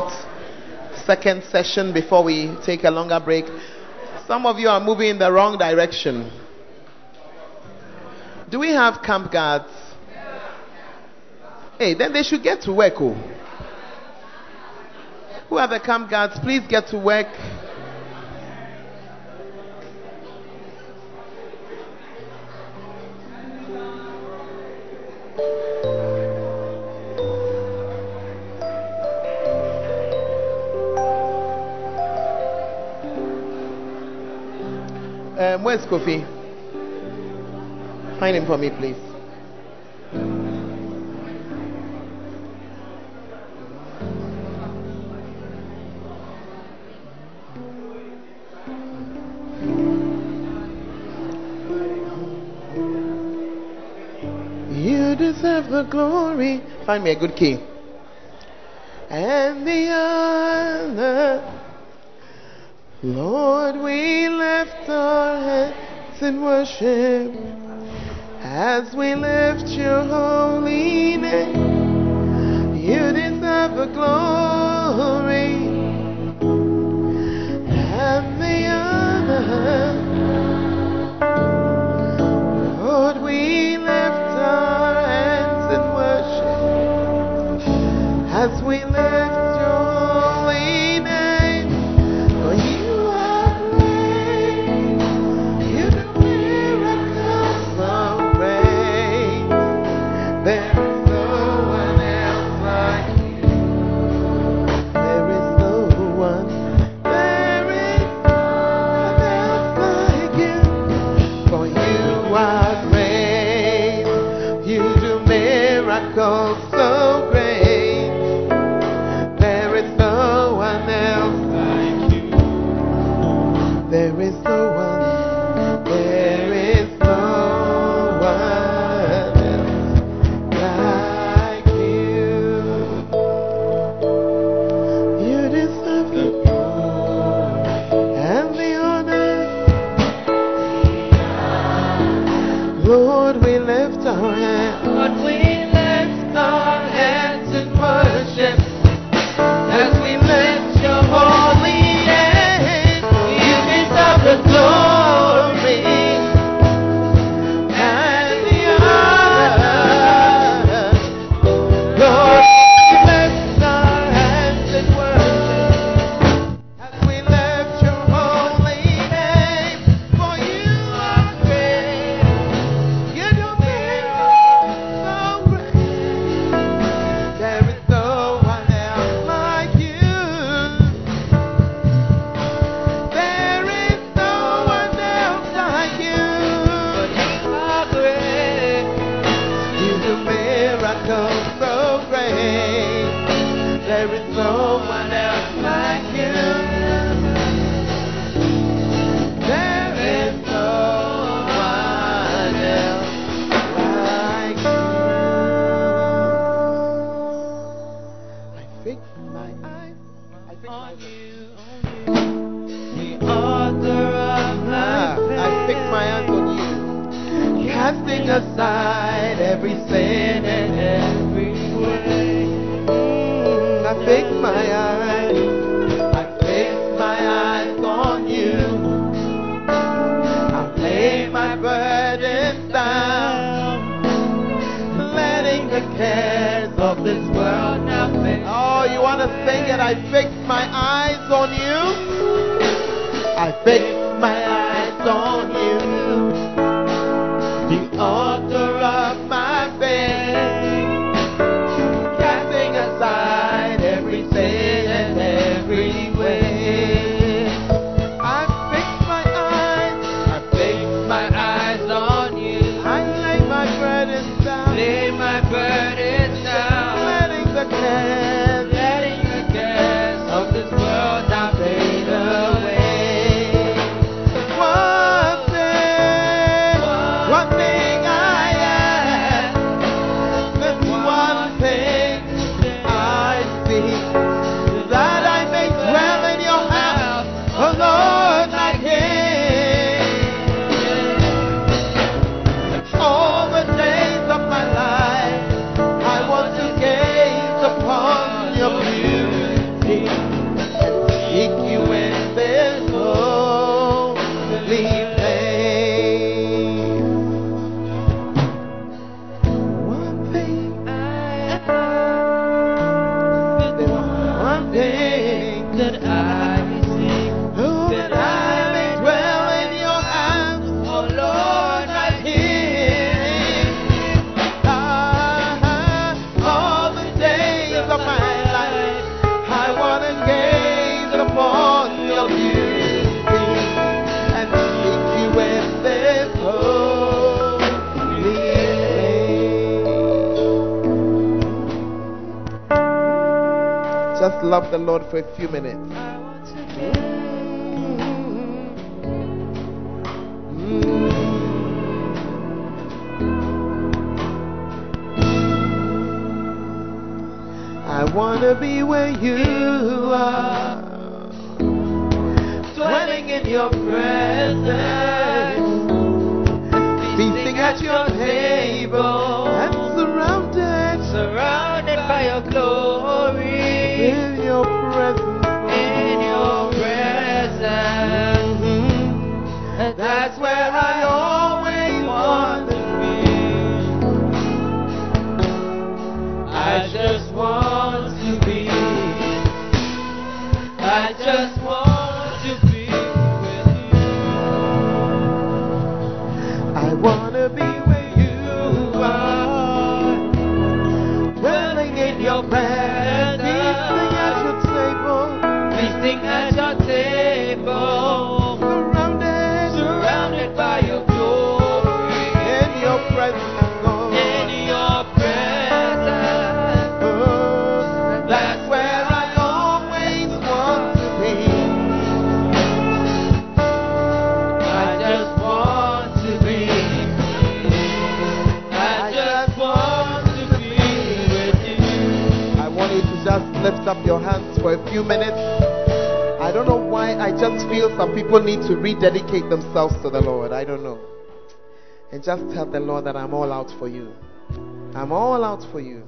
fourth, second session before we take a longer break. Some of you are moving in the wrong direction. Do we have camp guards? Hey, then they should get to work. Oh. Who are the camp guards? Please get to work. Where's Kofi? Find him for me, please. You deserve the glory. Find me a good key. And the honor. Lord, we lift our heads in worship as we lift your holy name. You deserve the glory and the honor. Love the Lord for a few minutes. People need to rededicate themselves to the Lord. I don't know. And just tell the Lord that I'm all out for you. I'm all out for you.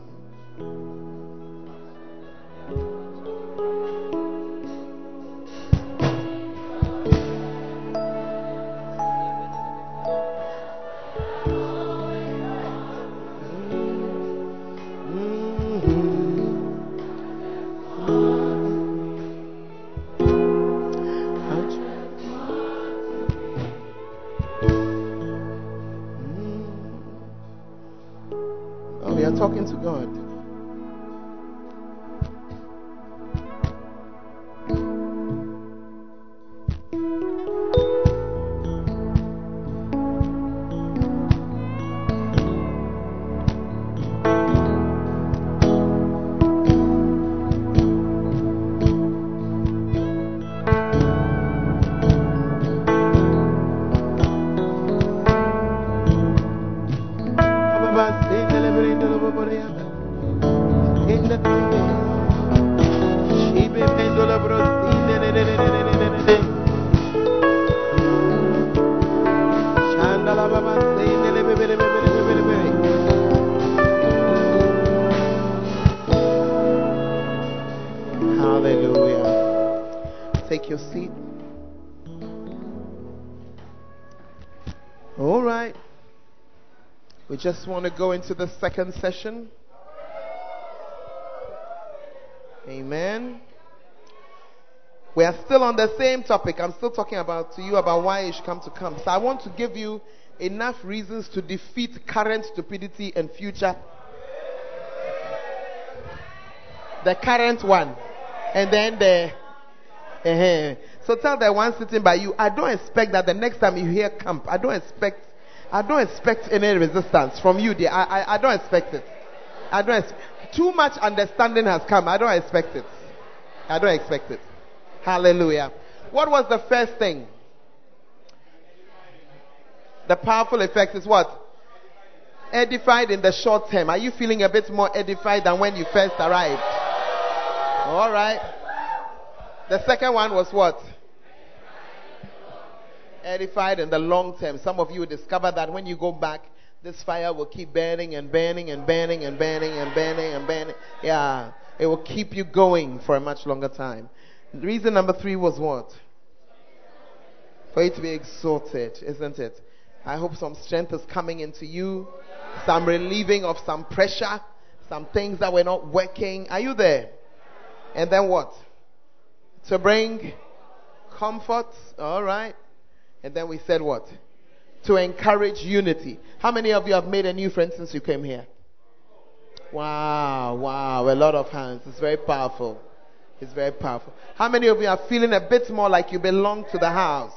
Just want to go into the second session. Amen. We are still on the same topic. I'm still talking about to you about why you should come to camp. So I want to give you enough reasons to defeat current stupidity and future. The current one. And then the uh so tell the one sitting by you, I don't expect that the next time you hear camp, I don't expect I don't expect any resistance from you dear. I, I, I don't expect it. I don't ex- too much understanding has come. I don't expect it. I don't expect it. Hallelujah. What was the first thing? The powerful effect is what? Edified in the short term. Are you feeling a bit more edified than when you first arrived? All right. The second one was what? Edified in the long term. Some of you will discover that when you go back, this fire will keep burning and burning and burning and burning and burning and burning. Yeah. It will keep you going for a much longer time. Reason number three was what? For you to be exalted, isn't it? I hope some strength is coming into you, some relieving of some pressure, some things that were not working. Are you there? And then what? To bring comfort. All right. And then we said what? To encourage unity. How many of you have made a new friend since you came here? Wow, wow, a lot of hands. It's very powerful. It's very powerful. How many of you are feeling a bit more like you belong to the house?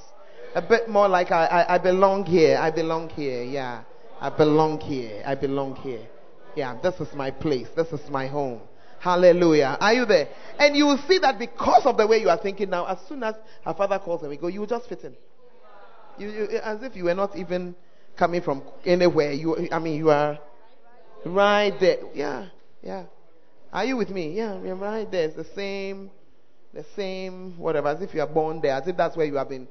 A bit more like I, I, I belong here. I belong here. Yeah. I belong here. I belong here. Yeah, this is my place. This is my home. Hallelujah. Are you there? And you will see that because of the way you are thinking now, as soon as her father calls and we go, you will just fit in. You, you, as if you were not even coming from anywhere. You, I mean, you are right there. Yeah, yeah. Are you with me? Yeah, you're right there. It's the same, the same, whatever, as if you are born there, as if that's where you have been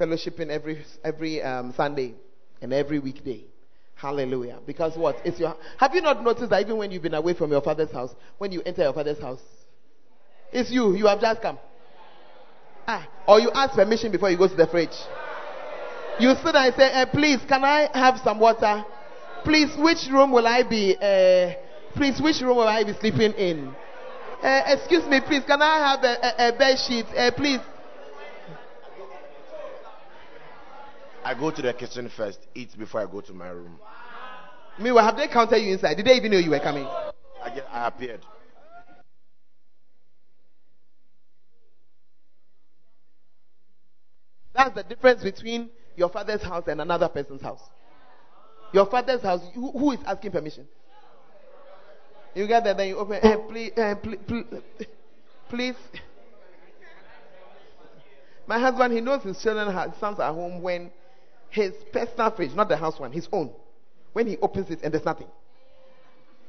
fellowshipping every every um, Sunday and every weekday. Hallelujah. Because what? It's your. Have you not noticed that even when you've been away from your father's house, when you enter your father's house, it's you. You have just come. Ah, or you ask permission before you go to the fridge. You sit and say, eh, "Please, can I have some water? Please, which room will I be? Uh, please, which room will I be sleeping in? Uh, excuse me, please, can I have a, a, a bed sheet? Uh, please." I go to the kitchen first, eat before I go to my room. Meanwhile, have they counted you inside? Did they even know you were coming? I, get, I appeared. That's the difference between your father's house and another person's house. Your father's house, who, who is asking permission? You get there, then you open. Please, uh, please, please, please. My husband, he knows his children, his sons are home when his personal fridge, not the house one, his own, when he opens it and there's nothing,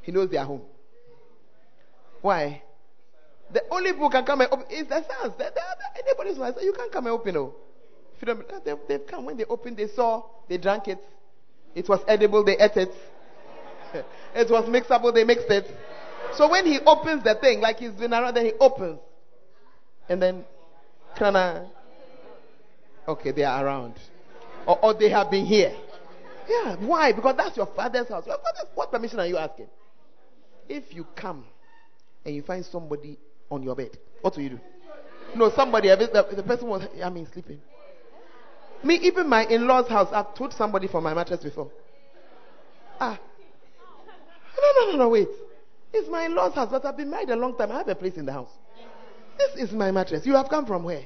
he knows they are home. Why? The only people can come and open is the sons. The, the, the, anybody's house, you can't come and open. Oh. You don't, they, they've come. When they opened, they saw, they drank it. It was edible, they ate it. it was mixable, they mixed it. So when he opens the thing, like he's been around, then he opens. And then, kind of, okay, they are around. Or, or, they have been here. Yeah, why? Because that's your father's house. What, what permission are you asking? If you come and you find somebody on your bed, what will you do? No, somebody, the, the person was, I mean, sleeping. Me, even my in law's house, I've told somebody for my mattress before. Ah. No, no, no, no, wait. It's my in law's house, but I've been married a long time. I have a place in the house. This is my mattress. You have come from where?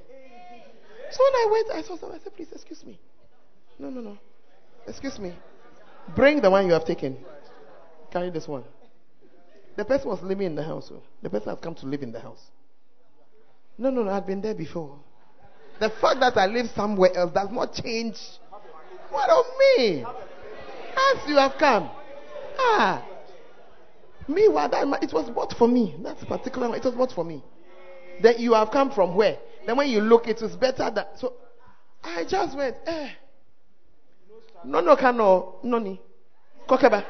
So when I went, I saw someone. I said, please, excuse me. No, no, no. Excuse me. Bring the one you have taken. Carry this one. The person was living in the house. So the person has come to live in the house. No, no, no. I've been there before. The fact that I live somewhere else does not change what of me. As you have come. Ah. Meanwhile, that, it was bought for me. That's particular. It was bought for me. Then you have come from where? Then when you look, it was better than. So I just went, eh. No, no, can no, no, ni. Kokeba.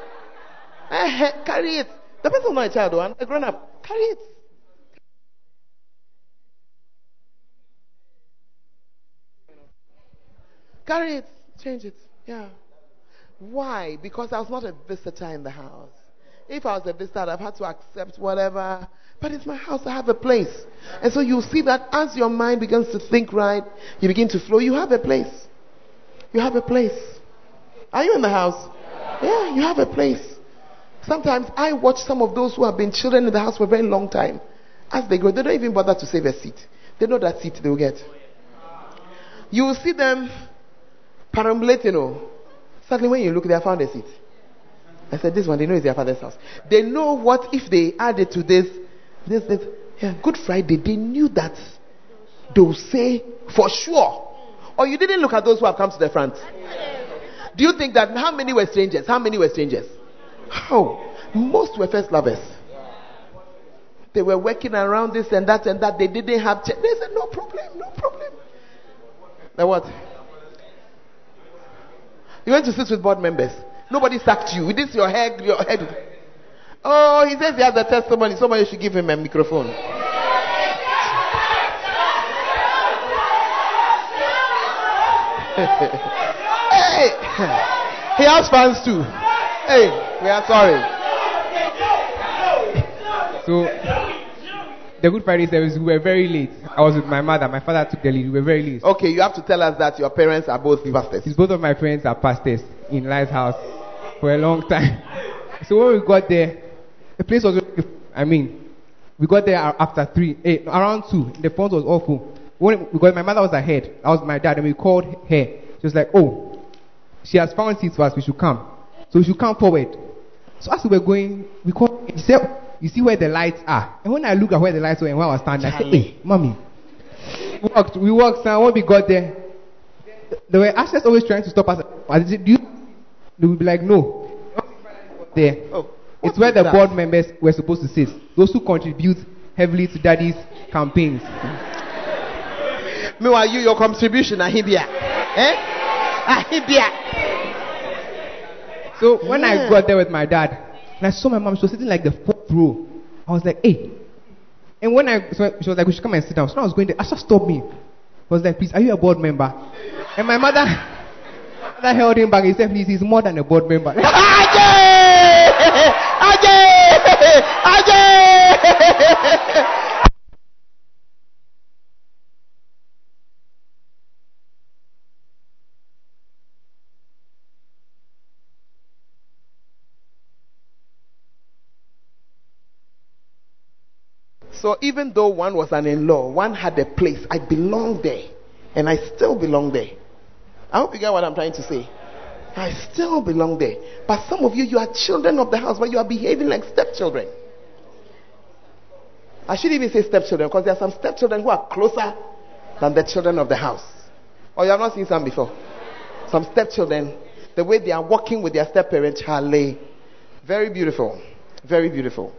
Eh, eh, carry it. The person is not a child, one, a grown up. Carry it. Carry it. Change it. Yeah. Why? Because I was not a visitor in the house. If I was a visitor, I'd have had to accept whatever. But it's my house. I have a place. And so you see that as your mind begins to think right, you begin to flow. You have a place. You have a place. Are you in the house? Yeah, you have a place. Sometimes I watch some of those who have been children in the house for a very long time. As they grow, they don't even bother to save a seat. They know that seat they will get. You will see them perambulating. You know. Suddenly, when you look, they have found a seat. I said, This one, they know it's their father's house. They know what if they added to this, this, this. Yeah, Good Friday, they knew that they will say for sure. Or you didn't look at those who have come to the front. Do you think that how many were strangers? How many were strangers? How? Most were first lovers. They were working around this and that and that. They didn't have. Ch- they said, no problem, no problem. Now what? You went to sit with board members. Nobody sacked you. This your head, your head. Oh, he says he has a testimony. Somebody should give him a microphone. hey, he has fans too. Hey, we are sorry. So, the Good Friday service, we were very late. I was with my mother. My father took the lead. We were very late. Okay, you have to tell us that your parents are both pastors. Since both of my friends are pastors in Lighthouse for a long time. So when we got there, the place was, I mean, we got there after three, eight, around two. The phone was awful. When, because my mother was ahead, I was my dad, and we called her. She was like, "Oh, she has found seats for us. We should come. So we should come forward." So as we were going, we called. She said, "You see where the lights are?" And when I look at where the lights were and where I was standing, I said, "Hey, mommy." We walked. We walked. And when we got there, there were ushers always trying to stop us. I said, "Do you?" They would be like, "No." There. Oh, It's where the that? board members were supposed to sit. Those who contribute heavily to daddy's campaigns. Meanwhile, you, your contribution, Ahibia. Eh? Ahibia. So when I got there with my dad, and I saw my mom, she was sitting like the fourth row. I was like, hey. And when I, so she was like, we should come and sit down. So I was going there, Asha stopped me. I was like, please, are you a board member? And my mother, mother held him back. He said, please, he's more than a board member. Ajay! Ajay! So even though one was an in-law, one had a place. I belong there, and I still belong there. I hope you get what I'm trying to say. I still belong there. But some of you, you are children of the house, but you are behaving like stepchildren. I shouldn't even say stepchildren because there are some stepchildren who are closer than the children of the house. Or you have not seen some before. Some stepchildren, the way they are walking with their stepparent, Charlie. Very beautiful. Very beautiful.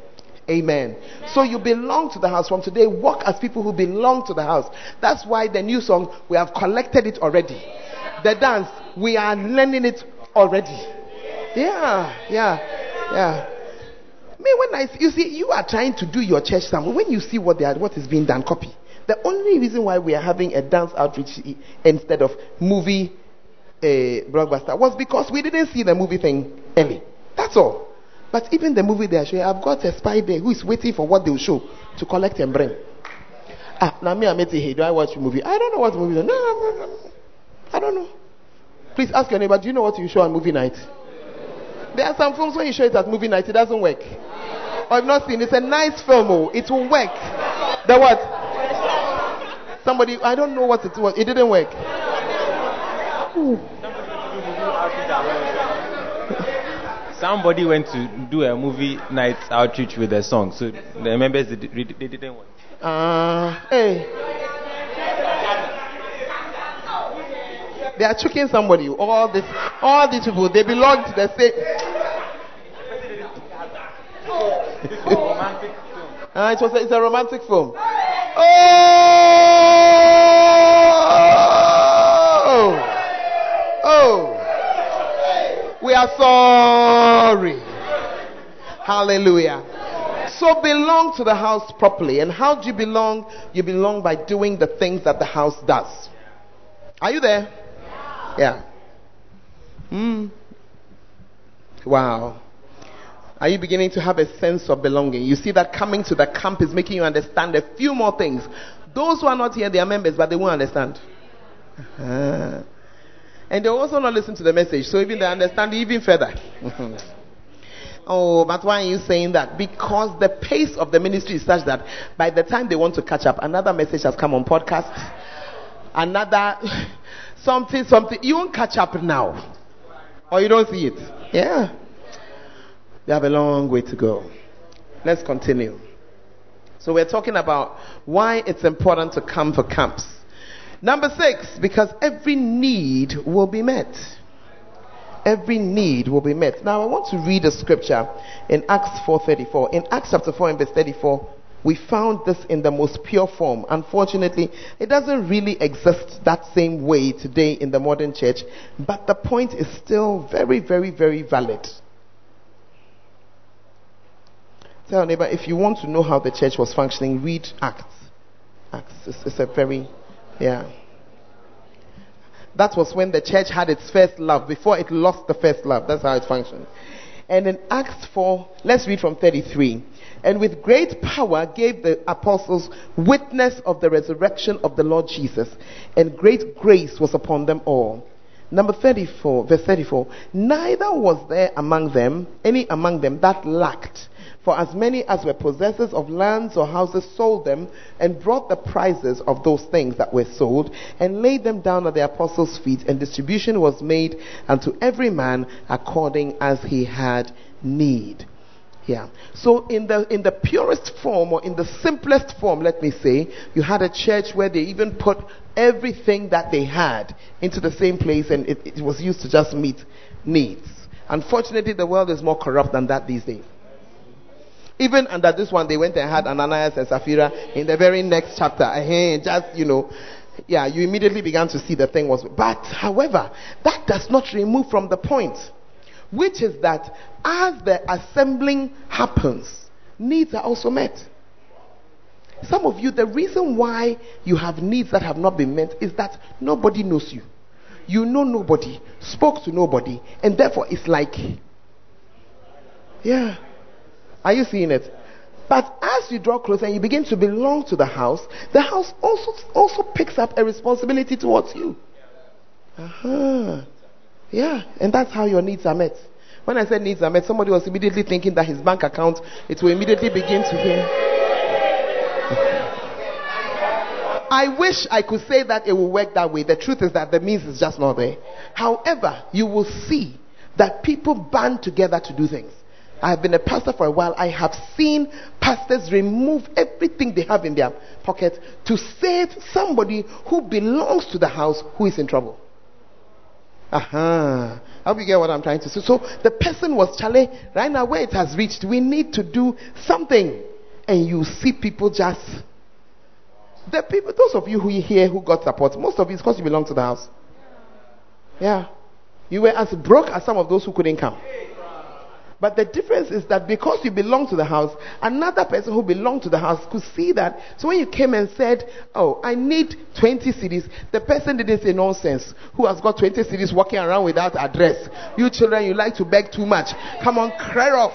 Amen. So you belong to the house. From today, walk as people who belong to the house. That's why the new song, we have collected it already. The dance, we are learning it already. Yeah, yeah, yeah. Me, when I you see, you are trying to do your church somewhere. When you see what they are, what is being done, copy. The only reason why we are having a dance outreach instead of movie uh, blockbuster was because we didn't see the movie thing early. That's all. But even the movie they are showing, I've got a spy there who is waiting for what they will show to collect and bring. Ah, now me, I'm hey, do I watch a movie? I don't know what movie. No, no, no. I don't know. Please ask your neighbor, do you know what you show on movie night? There are some films when you show it at movie night, it doesn't work. I've not seen. It's a nice film. Oh, it will work. The what? Somebody, I don't know what it was. It didn't work. Somebody went to do a movie night outreach with a song, so the members they, they didn't want. Uh, hey. They are tricking somebody. All this, all these people, they belong to the same. Uh, it was a, it's a romantic film. Oh! Oh! We are sorry. Hallelujah. So belong to the house properly. And how do you belong? You belong by doing the things that the house does. Are you there? Yeah. Hmm. Wow. Are you beginning to have a sense of belonging? You see that coming to the camp is making you understand a few more things. Those who are not here, they are members, but they won't understand. Ah. And they also not listen to the message, so even they understand even further. oh, but why are you saying that? Because the pace of the ministry is such that by the time they want to catch up, another message has come on podcast, another something, something. You won't catch up now, or you don't see it. Yeah. They have a long way to go. Let's continue. So, we're talking about why it's important to come for camps. Number six, because every need will be met. Every need will be met. Now, I want to read a scripture in Acts 4:34. In Acts chapter 4 and verse 34, we found this in the most pure form. Unfortunately, it doesn't really exist that same way today in the modern church, but the point is still very, very, very valid. Tell neighbor, if you want to know how the church was functioning, read Acts. Acts is a very, yeah. That was when the church had its first love, before it lost the first love. That's how it functioned. And in Acts 4, let's read from 33. And with great power gave the apostles witness of the resurrection of the Lord Jesus, and great grace was upon them all. Number 34, verse 34. Neither was there among them any among them that lacked. For as many as were possessors of lands or houses sold them and brought the prices of those things that were sold and laid them down at the apostles' feet, and distribution was made unto every man according as he had need. Yeah. So in the in the purest form or in the simplest form, let me say, you had a church where they even put everything that they had into the same place and it, it was used to just meet needs. Unfortunately, the world is more corrupt than that these days. Even under this one, they went and had Ananias and Sapphira in the very next chapter. Hey, just, you know, yeah, you immediately began to see the thing was. But, however, that does not remove from the point, which is that as the assembling happens, needs are also met. Some of you, the reason why you have needs that have not been met is that nobody knows you. You know nobody, spoke to nobody, and therefore it's like, yeah. Are you seeing it? But as you draw closer and you begin to belong to the house, the house also also picks up a responsibility towards you. Uh-huh. Yeah, and that's how your needs are met. When I said needs are met, somebody was immediately thinking that his bank account it will immediately begin to hear. I wish I could say that it will work that way. The truth is that the means is just not there. However, you will see that people band together to do things. I have been a pastor for a while. I have seen pastors remove everything they have in their pocket to save somebody who belongs to the house who is in trouble. Aha. Uh-huh. I hope you get what I'm trying to say. So the person was Charlie, right now where it has reached, we need to do something. And you see people just the people those of you who here who got support, most of it is because you belong to the house. Yeah. You were as broke as some of those who couldn't come. But the difference is that because you belong to the house, another person who belonged to the house could see that. So when you came and said, Oh, I need 20 cedis, the person didn't say nonsense. Who has got 20 cedis walking around without address? You children, you like to beg too much. Come on, clear off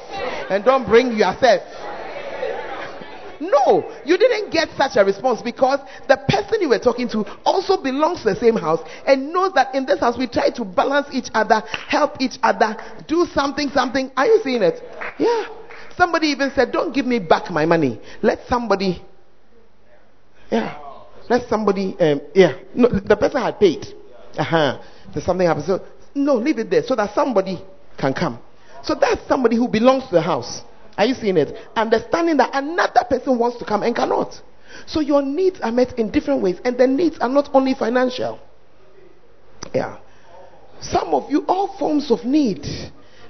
and don't bring yourself. No, you didn't get such a response because the person you were talking to also belongs to the same house and knows that in this house we try to balance each other, help each other, do something, something. Are you seeing it? Yeah. Somebody even said, Don't give me back my money. Let somebody. Yeah. Let somebody. Um, yeah. No, the person had paid. Uh huh. There's something happened. So, no, leave it there so that somebody can come. So that's somebody who belongs to the house. Are you seeing it? Understanding that another person wants to come and cannot. So your needs are met in different ways, and the needs are not only financial. Yeah. Some of you, all forms of need,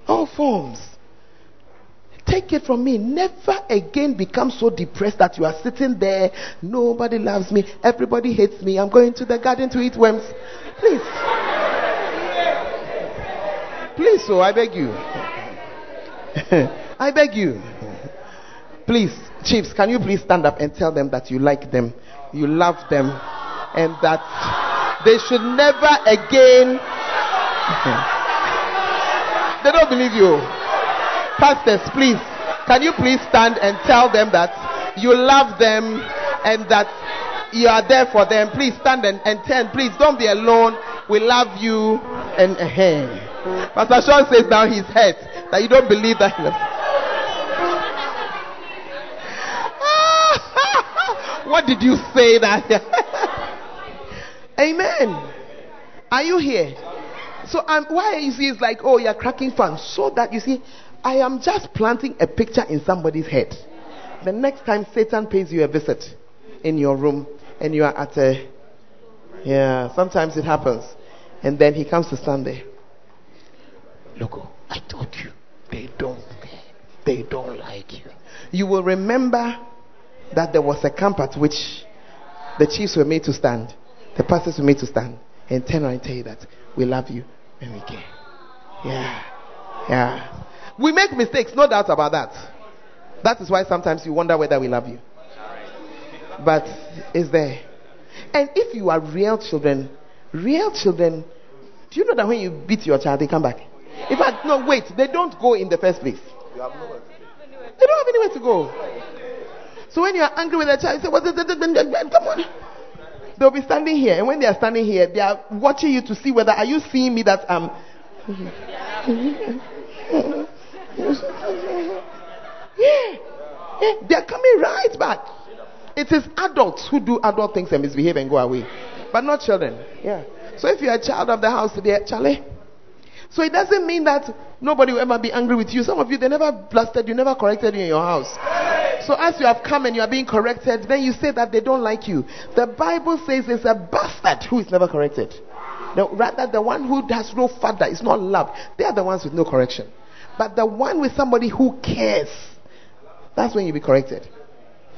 all forms. Take it from me. Never again become so depressed that you are sitting there. Nobody loves me. Everybody hates me. I'm going to the garden to eat worms. Please. Please, so I beg you. I beg you. Please, chiefs, can you please stand up and tell them that you like them, you love them, and that they should never again. they don't believe you. Pastors, please, can you please stand and tell them that you love them and that you are there for them? Please stand and, and tell, please don't be alone. We love you. And uh, Pastor Sean says now his head that you don't believe that. What did you say that? Amen. Are you here? So um, why you see it's like, oh, you're cracking fun. So that you see, I am just planting a picture in somebody's head. The next time Satan pays you a visit in your room and you are at a yeah, sometimes it happens. And then he comes to stand there. Look, I told you. They don't They don't like you. You will remember that there was a camp at which the chiefs were made to stand, the pastors were made to stand, and turn around and tell you that we love you and we care. Yeah. Yeah. We make mistakes, no doubt about that. That is why sometimes you wonder whether we love you. But it's there. And if you are real children, real children, do you know that when you beat your child, they come back? In fact, no, wait. They don't go in the first place. You have nowhere to go. They don't have anywhere to go. So when you are angry with a child, you say, "What is it? Come on." They'll be standing here, and when they are standing here, they are watching you to see whether are you seeing me that um. yeah, yeah, they are coming right back. It is adults who do adult things and misbehave and go away, but not children. Yeah. So if you're a child of the house today, Charlie. So it doesn't mean that nobody will ever be angry with you. Some of you, they never blasted you, never corrected you in your house. So as you have come and you are being corrected, then you say that they don't like you. The Bible says it's a bastard who is never corrected. No, rather the one who has no father is not loved. They are the ones with no correction. But the one with somebody who cares, that's when you be corrected.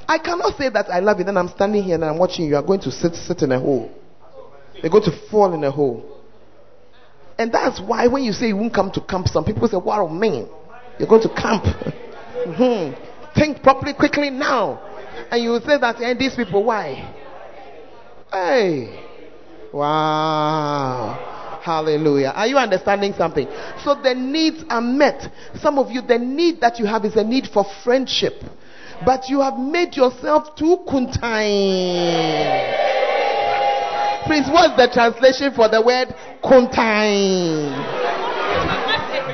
I cannot say that I love you, then I'm standing here and I'm watching you. Are going to sit sit in a hole. You're going to fall in a hole. And that's why when you say you won't come to camp, some people say, Wow, man, you're going to camp. hmm Think properly, quickly now. And you say that, and these people, why? Hey. Wow. Hallelujah. Are you understanding something? So the needs are met. Some of you, the need that you have is a need for friendship. But you have made yourself too contained. Please, what's the translation for the word contain?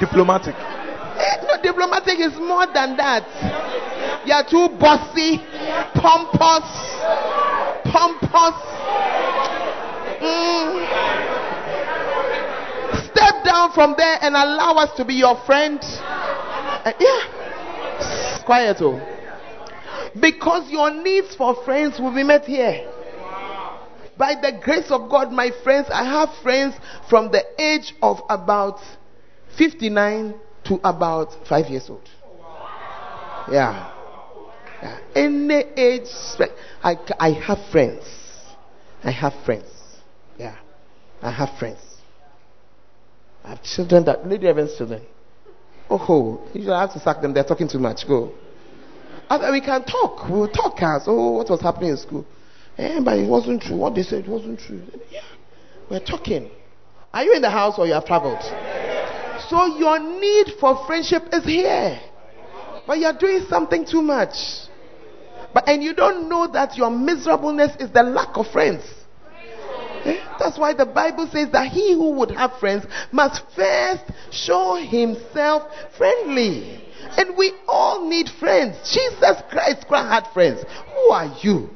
Diplomatic. Eh, no, diplomatic is more than that. You are too bossy, pompous, pompous. Mm. Step down from there and allow us to be your friend. Uh, yeah. Quiet, oh. Because your needs for friends will be met here. By the grace of God, my friends, I have friends from the age of about 59 to about 5 years old. Yeah. Any age, I, I have friends. I have friends. Yeah. I have friends. I have children that, Lady Evans' children. Oh, you don't have to sack them. They're talking too much. Go. we can talk. We'll talk as, oh, what was happening in school. Eh, but it wasn't true. What they said wasn't true. Yeah, we're talking. Are you in the house or you have traveled? So your need for friendship is here. But you're doing something too much. But and you don't know that your miserableness is the lack of friends. Eh? That's why the Bible says that he who would have friends must first show himself friendly. And we all need friends. Jesus Christ had friends. Who are you?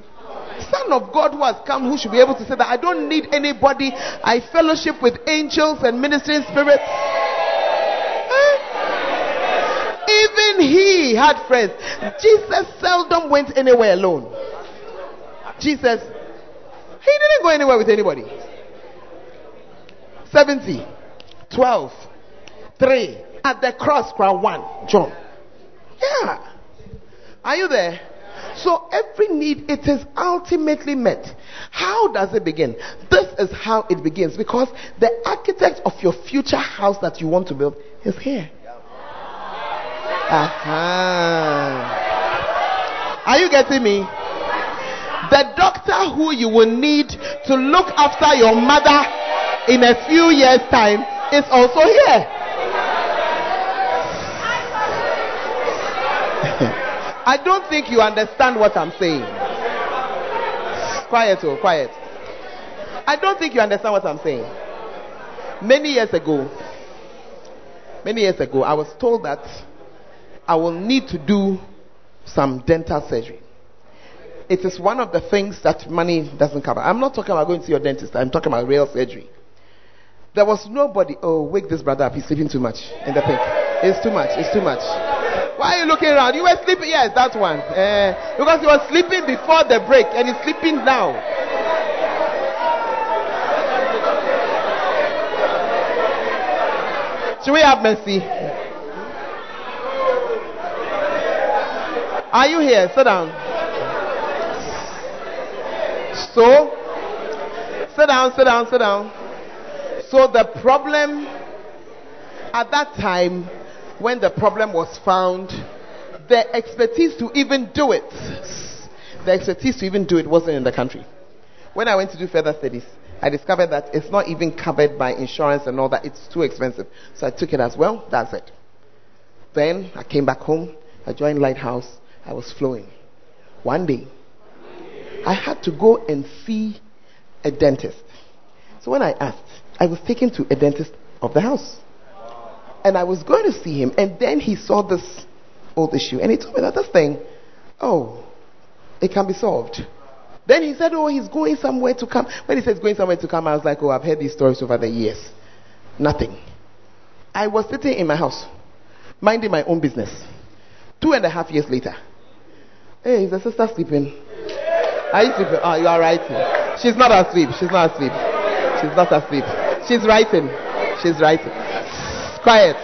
Son of God who has come, who should be able to say that I don't need anybody. I fellowship with angels and ministering spirits. Even he had friends. Jesus seldom went anywhere alone. Jesus, he didn't go anywhere with anybody. 70, 12, 3. At the cross, crowd 1. John. Yeah. Are you there? So every need it is ultimately met. How does it begin? This is how it begins because the architect of your future house that you want to build is here. Uh-huh. Are you getting me? The doctor who you will need to look after your mother in a few years' time is also here. I don't think you understand what I'm saying. Quiet, oh, quiet. I don't think you understand what I'm saying. Many years ago, many years ago, I was told that I will need to do some dental surgery. It is one of the things that money doesn't cover. I'm not talking about going to your dentist, I'm talking about real surgery. There was nobody, oh, wake this brother up, he's sleeping too much in the pink. It's too much, it's too much. Why are you looking around? You were sleeping. Yes, that one. Uh, because he was sleeping before the break and he's sleeping now. Should we have mercy? Are you here? Sit down. So, sit down, sit down, sit down. So, the problem at that time when the problem was found, the expertise to even do it, the expertise to even do it wasn't in the country. When I went to do further studies, I discovered that it's not even covered by insurance and all that. It's too expensive. So I took it as well. That's it. Then I came back home. I joined Lighthouse. I was flowing. One day, I had to go and see a dentist. So when I asked, I was taken to a dentist of the house. And I was going to see him, and then he saw this old issue, and he told me that this thing, oh, it can be solved. Then he said, oh, he's going somewhere to come. When he says going somewhere to come, I was like, oh, I've heard these stories over the years. Nothing. I was sitting in my house, minding my own business. Two and a half years later, hey, is the sister sleeping? Are you sleeping? Oh, you are writing. She's not asleep. She's not asleep. She's not asleep. She's writing. She's writing. Quiet.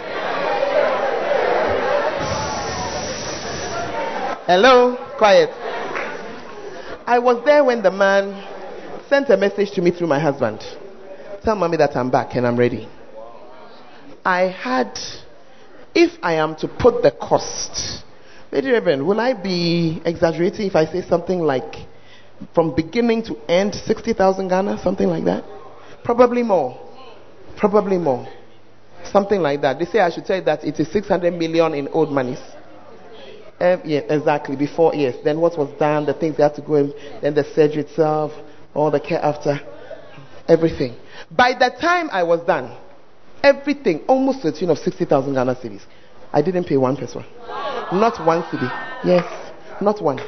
Hello? Quiet. I was there when the man sent a message to me through my husband. Tell mommy that I'm back and I'm ready. I had, if I am to put the cost, Lady Reverend, will I be exaggerating if I say something like from beginning to end 60,000 Ghana, something like that? Probably more. Probably more. Something like that. They say I should you that it is 600 million in old monies. Um, yeah, exactly. Before, yes. Then what was done, the things they had to go in, then the surgery itself, all the care after, everything. By the time I was done, everything, almost to the tune of 60,000 Ghana cedis. I didn't pay one peso. Not one cedi. Yes, not one.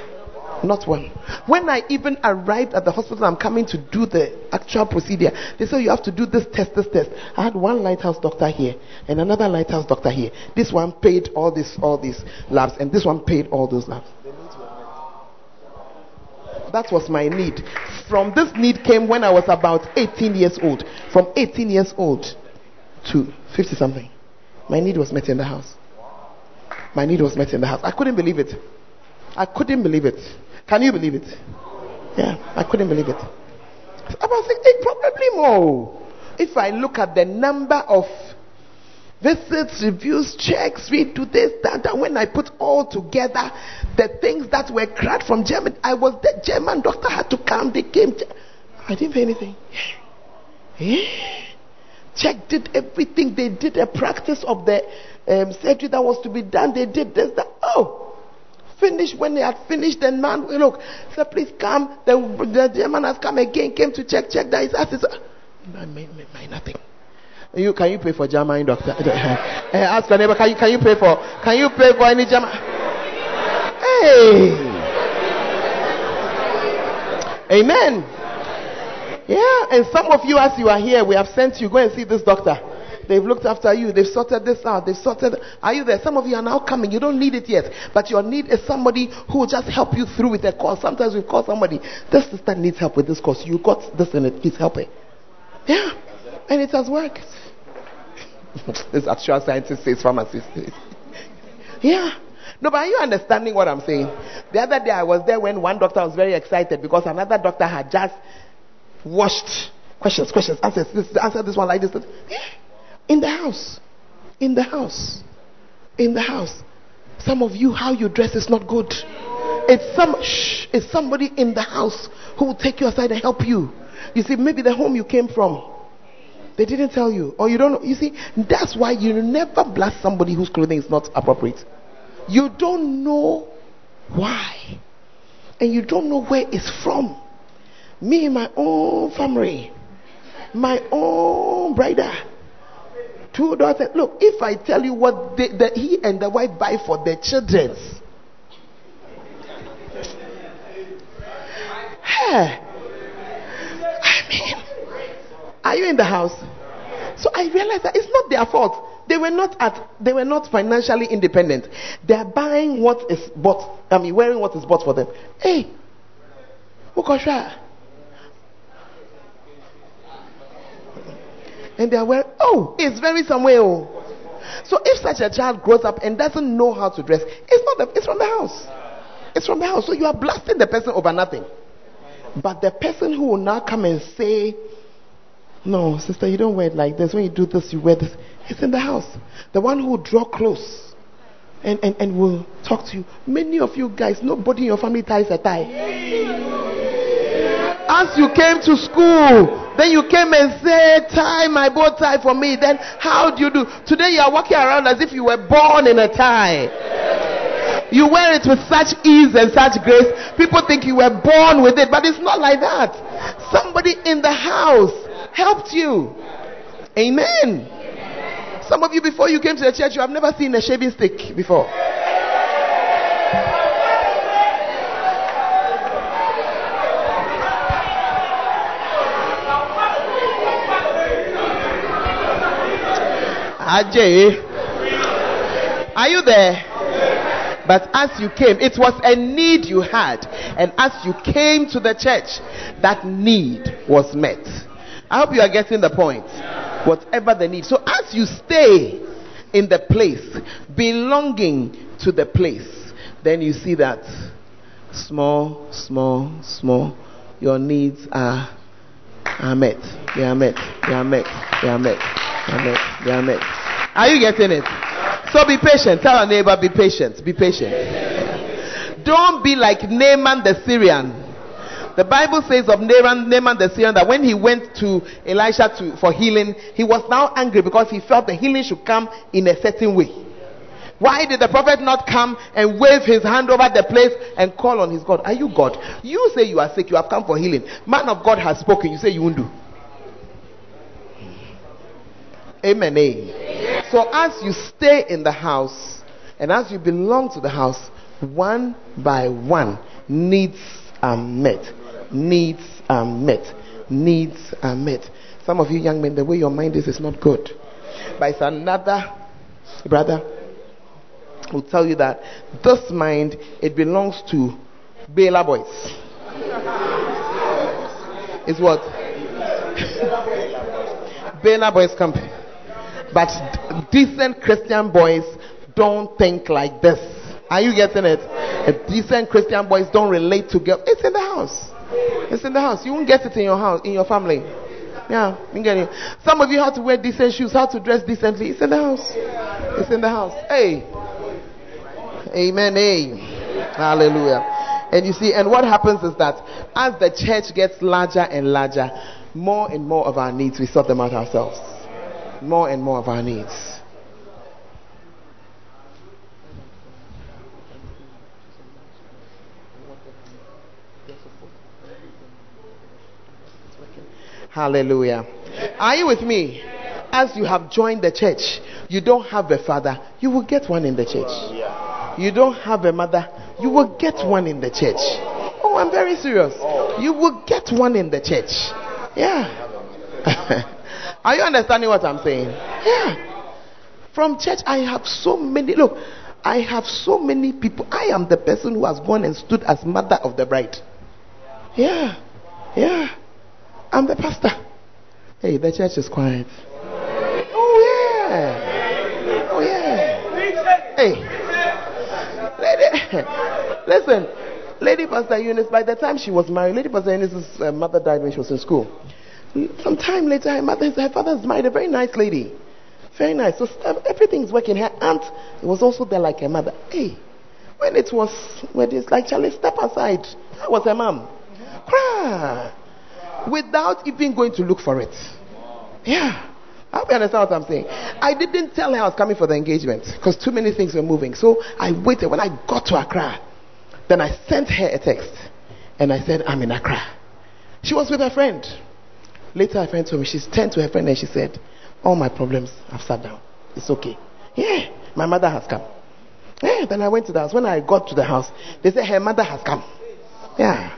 Not one. When I even arrived at the hospital, I'm coming to do the actual procedure. They said you have to do this test, this test. I had one lighthouse doctor here and another lighthouse doctor here. This one paid all this, all these labs, and this one paid all those labs. That was my need. From this need came when I was about 18 years old. From 18 years old to 50 something. My need was met in the house. My need was met in the house. I couldn't believe it. I couldn't believe it. Can you believe it? Yeah, I couldn't believe it. About six, eight, probably more. If I look at the number of visits, reviews, checks, we do this, that, and when I put all together the things that were cracked from Germany, I was the German doctor had to come. They came. I didn't pay anything. Check did everything. They did a practice of the um, surgery that was to be done. They did this, that. Oh, Finished when they had finished, then man, look, said, please come. The, the German has come again, came to check, check that his ass is. Uh, nothing. You can you pay for German doctor? uh, ask your neighbor, can you can you pay for can you pay for any German? Hey. Amen. Yeah, and some of you, as you are here, we have sent you go and see this doctor. They've looked after you. They've sorted this out. They've sorted. Are you there? Some of you are now coming. You don't need it yet. But your need is somebody who will just help you through with a course. Sometimes we call somebody, this sister needs help with this course. You got this in it. Please help her. Yeah. And it has worked. this actual scientist says pharmacist. yeah. No, but are you understanding what I'm saying? The other day I was there when one doctor was very excited because another doctor had just washed questions, questions, answers, this, answer this one like this. Yeah. In the house. In the house. In the house. Some of you, how you dress is not good. It's some shh, it's somebody in the house who will take you aside and help you. You see, maybe the home you came from. They didn't tell you, or you don't know. You see, that's why you never blast somebody whose clothing is not appropriate. You don't know why, and you don't know where it's from. Me, my own family, my own brother, two daughters. Look, if I tell you what they, that he and the wife buy for their children, hey, I mean, are you in the house? So I realized that it's not their fault. They were not at they were not financially independent. They are buying what is bought. I mean wearing what is bought for them. Hey, Ukosha. And they are wearing oh, it's very somewhere. Oh. So if such a child grows up and doesn't know how to dress, it's not the, it's from the house. It's from the house. So you are blasting the person over nothing. But the person who will now come and say, No, sister, you don't wear it like this. When you do this, you wear this. It's in the house. The one who will draw close and, and, and will talk to you. Many of you guys, nobody in your family ties a tie. As you came to school, then you came and said, Tie my bow tie for me. Then how do you do? Today you are walking around as if you were born in a tie. You wear it with such ease and such grace. People think you were born with it, but it's not like that. Somebody in the house helped you. Amen. Some of you, before you came to the church, you have never seen a shaving stick before. Ajay, are you there? But as you came, it was a need you had. And as you came to the church, that need was met. I hope you are getting the point. Whatever the need. So as you stay in the place, belonging to the place, then you see that small, small, small, your needs are, are met. They are met. They are met. They are met. Met. They are. You getting it? So be patient. Tell our neighbor, be patient. Be patient. Don't be like Naaman the Syrian. The Bible says of Naaman, Naaman the Syrian that when he went to Elisha to, for healing, he was now angry because he felt the healing should come in a certain way. Why did the prophet not come and wave his hand over the place and call on his God? Are you God? You say you are sick, you have come for healing. Man of God has spoken, you say you won't do. Amen. Amen. So as you stay in the house and as you belong to the house, one by one, needs are met. Needs are met. Needs are met. Some of you young men, the way your mind is is not good. But it's another brother will tell you that this mind it belongs to Bela boys. It's what? Bela boys company. But decent Christian boys don't think like this. Are you getting it? Decent Christian boys don't relate to girls. It's in the house. It's in the house. You won't get it in your house, in your family. Yeah, you get it. Some of you have to wear decent shoes, how to dress decently. It's in the house. It's in the house. Hey. Amen. Hey. Hallelujah. And you see, and what happens is that as the church gets larger and larger, more and more of our needs, we sort them out ourselves. More and more of our needs. Hallelujah. Are you with me? As you have joined the church, you don't have a father, you will get one in the church. You don't have a mother, you will get one in the church. Oh, I'm very serious. You will get one in the church. Yeah. Are you understanding what I'm saying? Yeah. From church, I have so many. Look, I have so many people. I am the person who has gone and stood as mother of the bride. Yeah. Yeah. I'm the pastor. Hey, the church is quiet. Oh, yeah. Oh, yeah. Hey. Lady, listen, Lady Pastor Eunice, by the time she was married, Lady Pastor Eunice's uh, mother died when she was in school. Some time later, her, mother, her father's married a very nice lady. Very nice. So everything's working. Her aunt was also there like her mother. Hey, when it was, when it's like, Charlie, step aside. That was her mom. Cry without even going to look for it. Yeah. I hope you understand what I'm saying. I didn't tell her I was coming for the engagement because too many things were moving. So I waited. When I got to Accra, then I sent her a text and I said, I'm in Accra. She was with her friend. Later, her friend told me, she turned to her friend and she said, All my problems have sat down. It's okay. Yeah, my mother has come. Yeah, then I went to the house. When I got to the house, they said, Her mother has come. Yeah.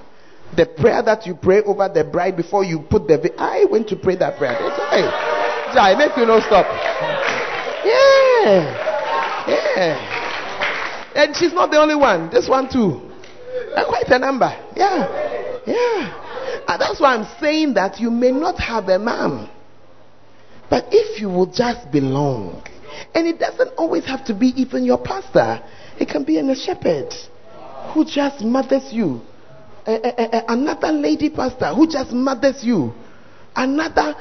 The prayer that you pray over the bride before you put the. I went to pray that prayer. They said, Hey, Jai, make you no stop. Yeah. Yeah. And she's not the only one. This one too. quite a number. Yeah. Yeah. And that's why I'm saying that you may not have a mom. But if you will just belong, and it doesn't always have to be even your pastor, it can be a shepherd who just mothers you a, a, a, another lady pastor who just mothers you, another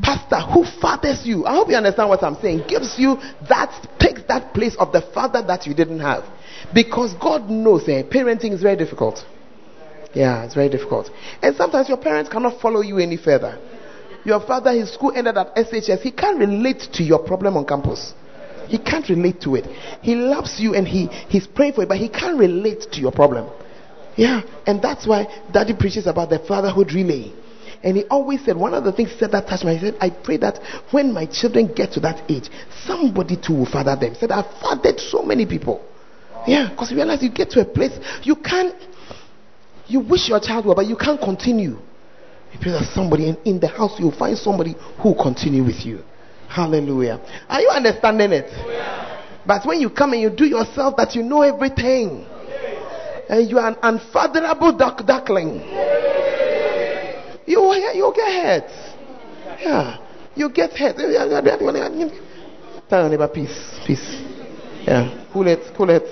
pastor who fathers you. I hope you understand what I'm saying. Gives you that, takes that place of the father that you didn't have. Because God knows eh, parenting is very difficult. Yeah, it's very difficult. And sometimes your parents cannot follow you any further. Your father, his school ended at SHS. He can't relate to your problem on campus. He can't relate to it. He loves you and he, he's praying for you, but he can't relate to your problem. Yeah, and that's why daddy preaches about the fatherhood relay. And he always said, one of the things he said that touched me, he said, I pray that when my children get to that age, somebody too will father them. He said, I've fathered so many people. Yeah, because you realize you get to a place, you can't, you wish your child well, but you can't continue. You pray that somebody in, in the house, you'll find somebody who will continue with you. Hallelujah. Are you understanding it? But when you come and you do yourself that you know everything, and you are an unfathomable duck, duckling, you you get hurt. Yeah, you get hurt. Tell your neighbor, peace, peace. Yeah, cool it, cool it,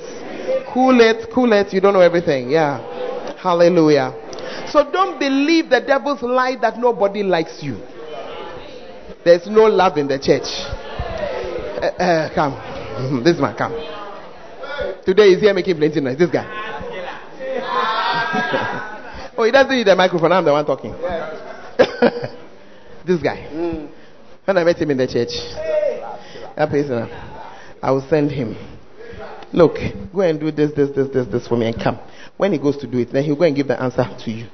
cool it, cool it. You don't know everything. Yeah, hallelujah. So don't believe the devil's lie that nobody likes you. There's no love in the church. Uh, uh, come, this man, come. Today he's here making plenty noise. This guy. oh, he doesn't need the microphone. I'm the one talking. this guy. When I met him in the church, I will send him. Look, go and do this, this, this, this, this for me and come. When he goes to do it, then he'll go and give the answer to you.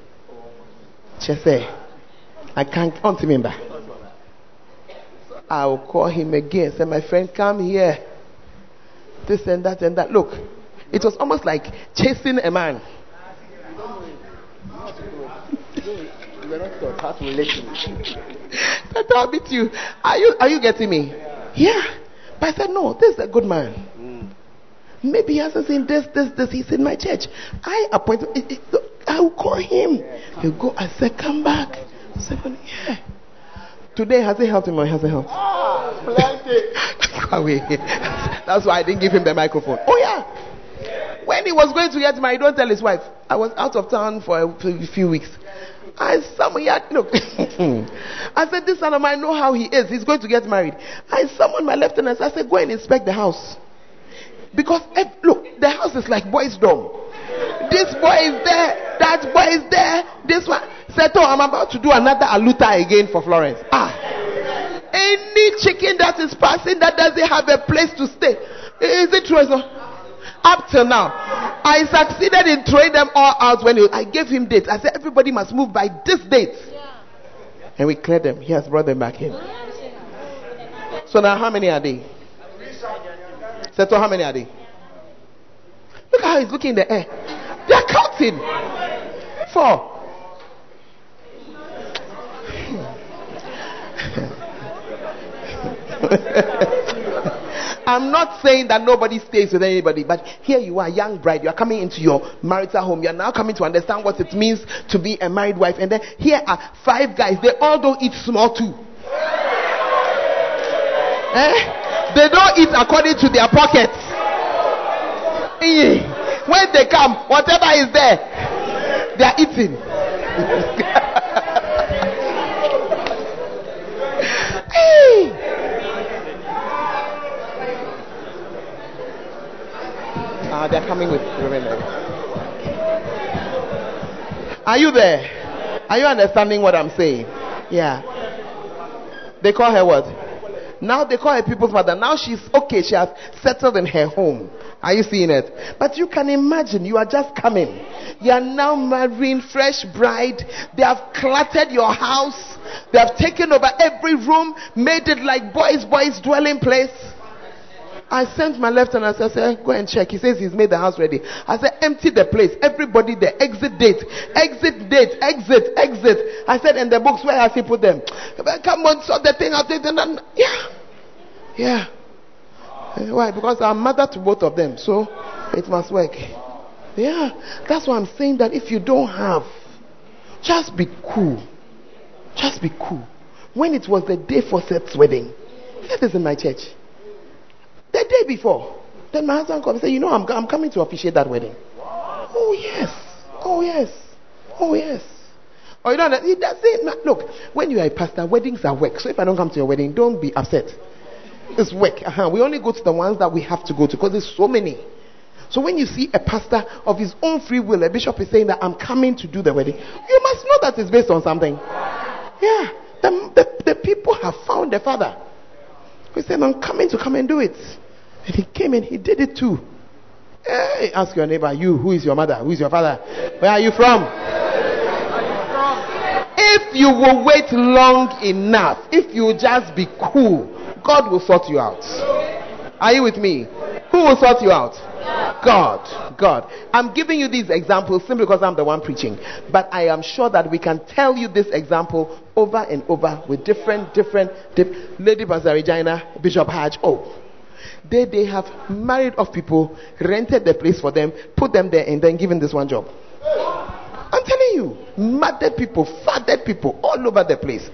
Just say, I can't count him back. I will call him again. Say, my friend, come here. This and that and that. Look, it was almost like chasing a man. I I'll beat you. Are you are you getting me? Yeah. But I said, no, this is a good man. Maybe he hasn't seen this, this, this. He's in my church. I appoint. him. I will call him. He'll go. I said, come back. Seven. Yeah. Today, has it helped him or has it helped? Ah, plenty. That's why I didn't give him the microphone. Oh, yeah. When he was going to get married, don't tell his wife. I was out of town for a few weeks. I summoned, look, I said, this son of mine, know how he is. He's going to get married. I summoned my lieutenants. I said, go and inspect the house. Because, if, look, the house is like boys' dorm. This boy is there, that boy is there, this one. Oh, I'm about to do another aluta again for Florence. Ah. Any chicken that is passing that doesn't have a place to stay. Is it true? Up till now, I succeeded in throwing them all out when I gave him dates. I said, everybody must move by this date. And we cleared them. He has brought them back in. So now, how many are they? Seto, how many are they? Look how he's looking in the air. They are counting. Four. I'm not saying that nobody stays with anybody, but here you are, young bride. You are coming into your marital home. You are now coming to understand what it means to be a married wife. And then here are five guys. They all don't eat small too. Eh? They don't eat according to their pockets. When they come, whatever is there, they are eating. Uh, they're coming with Are you there? Are you understanding what I'm saying? Yeah. They call her what? Now they call her people's mother. Now she's okay. She has settled in her home. Are you seeing it? But you can imagine you are just coming. You are now marrying fresh bride. They have cluttered your house. They have taken over every room, made it like boys' boys' dwelling place. I sent my lieutenant. I said, go and check. He says he's made the house ready. I said, empty the place. Everybody there. Exit date. Exit date. Exit. Exit. I said, in the books, where has he put them? Come on, sort the thing out. Yeah. Yeah. Eh, why? Because I'm mother to both of them. So it must work. Yeah. That's why I'm saying that if you don't have, just be cool. Just be cool. When it was the day for Seth's wedding, Seth is in my church. The day before, then my husband comes and said, You know, I'm, I'm coming to officiate that wedding. Oh, yes. Oh, yes. Oh, yes. Oh, you know, he doesn't. Look, when you are a pastor, weddings are work. So if I don't come to your wedding, don't be upset. It's work. Uh-huh. We only go to the ones that we have to go to because there's so many. So when you see a pastor of his own free will, a bishop is saying that I'm coming to do the wedding, you must know that it's based on something. Yeah. The, the, the people have found the father. He said, I'm coming to come and do it. And he came and he did it too. Hey, ask your neighbor, you, who is your mother? Who is your father? Where are you from? If you will wait long enough, if you just be cool, God will sort you out. Are you with me? Who will sort you out? God. God. I'm giving you these examples simply because I'm the one preaching. But I am sure that we can tell you this example over and over with different, different, dif- Lady Pastor Regina, Bishop Hatch. Oh, they, they have married off people, rented the place for them, put them there, and then given this one job. I'm telling you, murdered people, fathered people all over the place.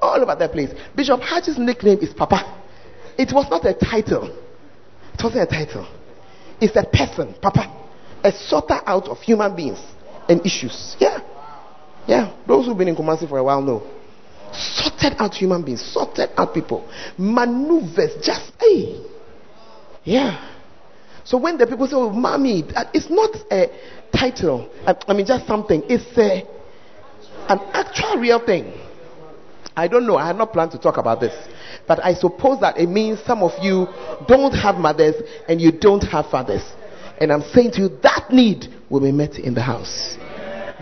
All over the place. Bishop Hatch's nickname is Papa. It was not a title. It wasn't a title. It's a person, Papa. A sorter out of human beings and issues. Yeah. Yeah. Those who've been in Kumasi for a while know. Sorted out human beings, sorted out people. Maneuvers, just, hey. Yeah. So when the people say, oh, mommy, uh, it's not a title. I, I mean, just something. It's a, an actual real thing. I don't know. I had not planned to talk about this. But I suppose that it means some of you don't have mothers and you don't have fathers. And I'm saying to you, that need will be met in the house.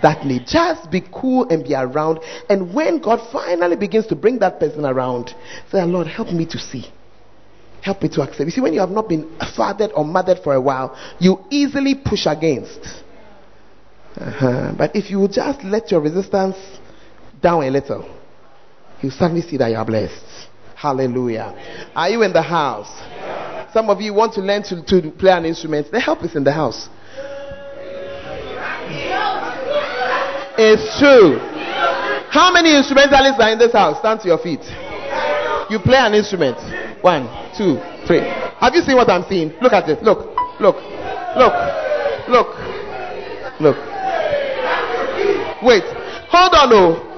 That need. Just be cool and be around. And when God finally begins to bring that person around, say, Lord, help me to see. Help me to accept. You see, when you have not been fathered or mothered for a while, you easily push against. Uh-huh. But if you just let your resistance down a little, you suddenly see that you are blessed. Hallelujah. Are you in the house? Some of you want to learn to, to play an instrument. The help is in the house. It's true. How many instrumentalists are in this house? Stand to your feet. You play an instrument. One, two, three. Have you seen what I'm seeing? Look at it. Look, look, look, look, look. Wait. Hold on, oh.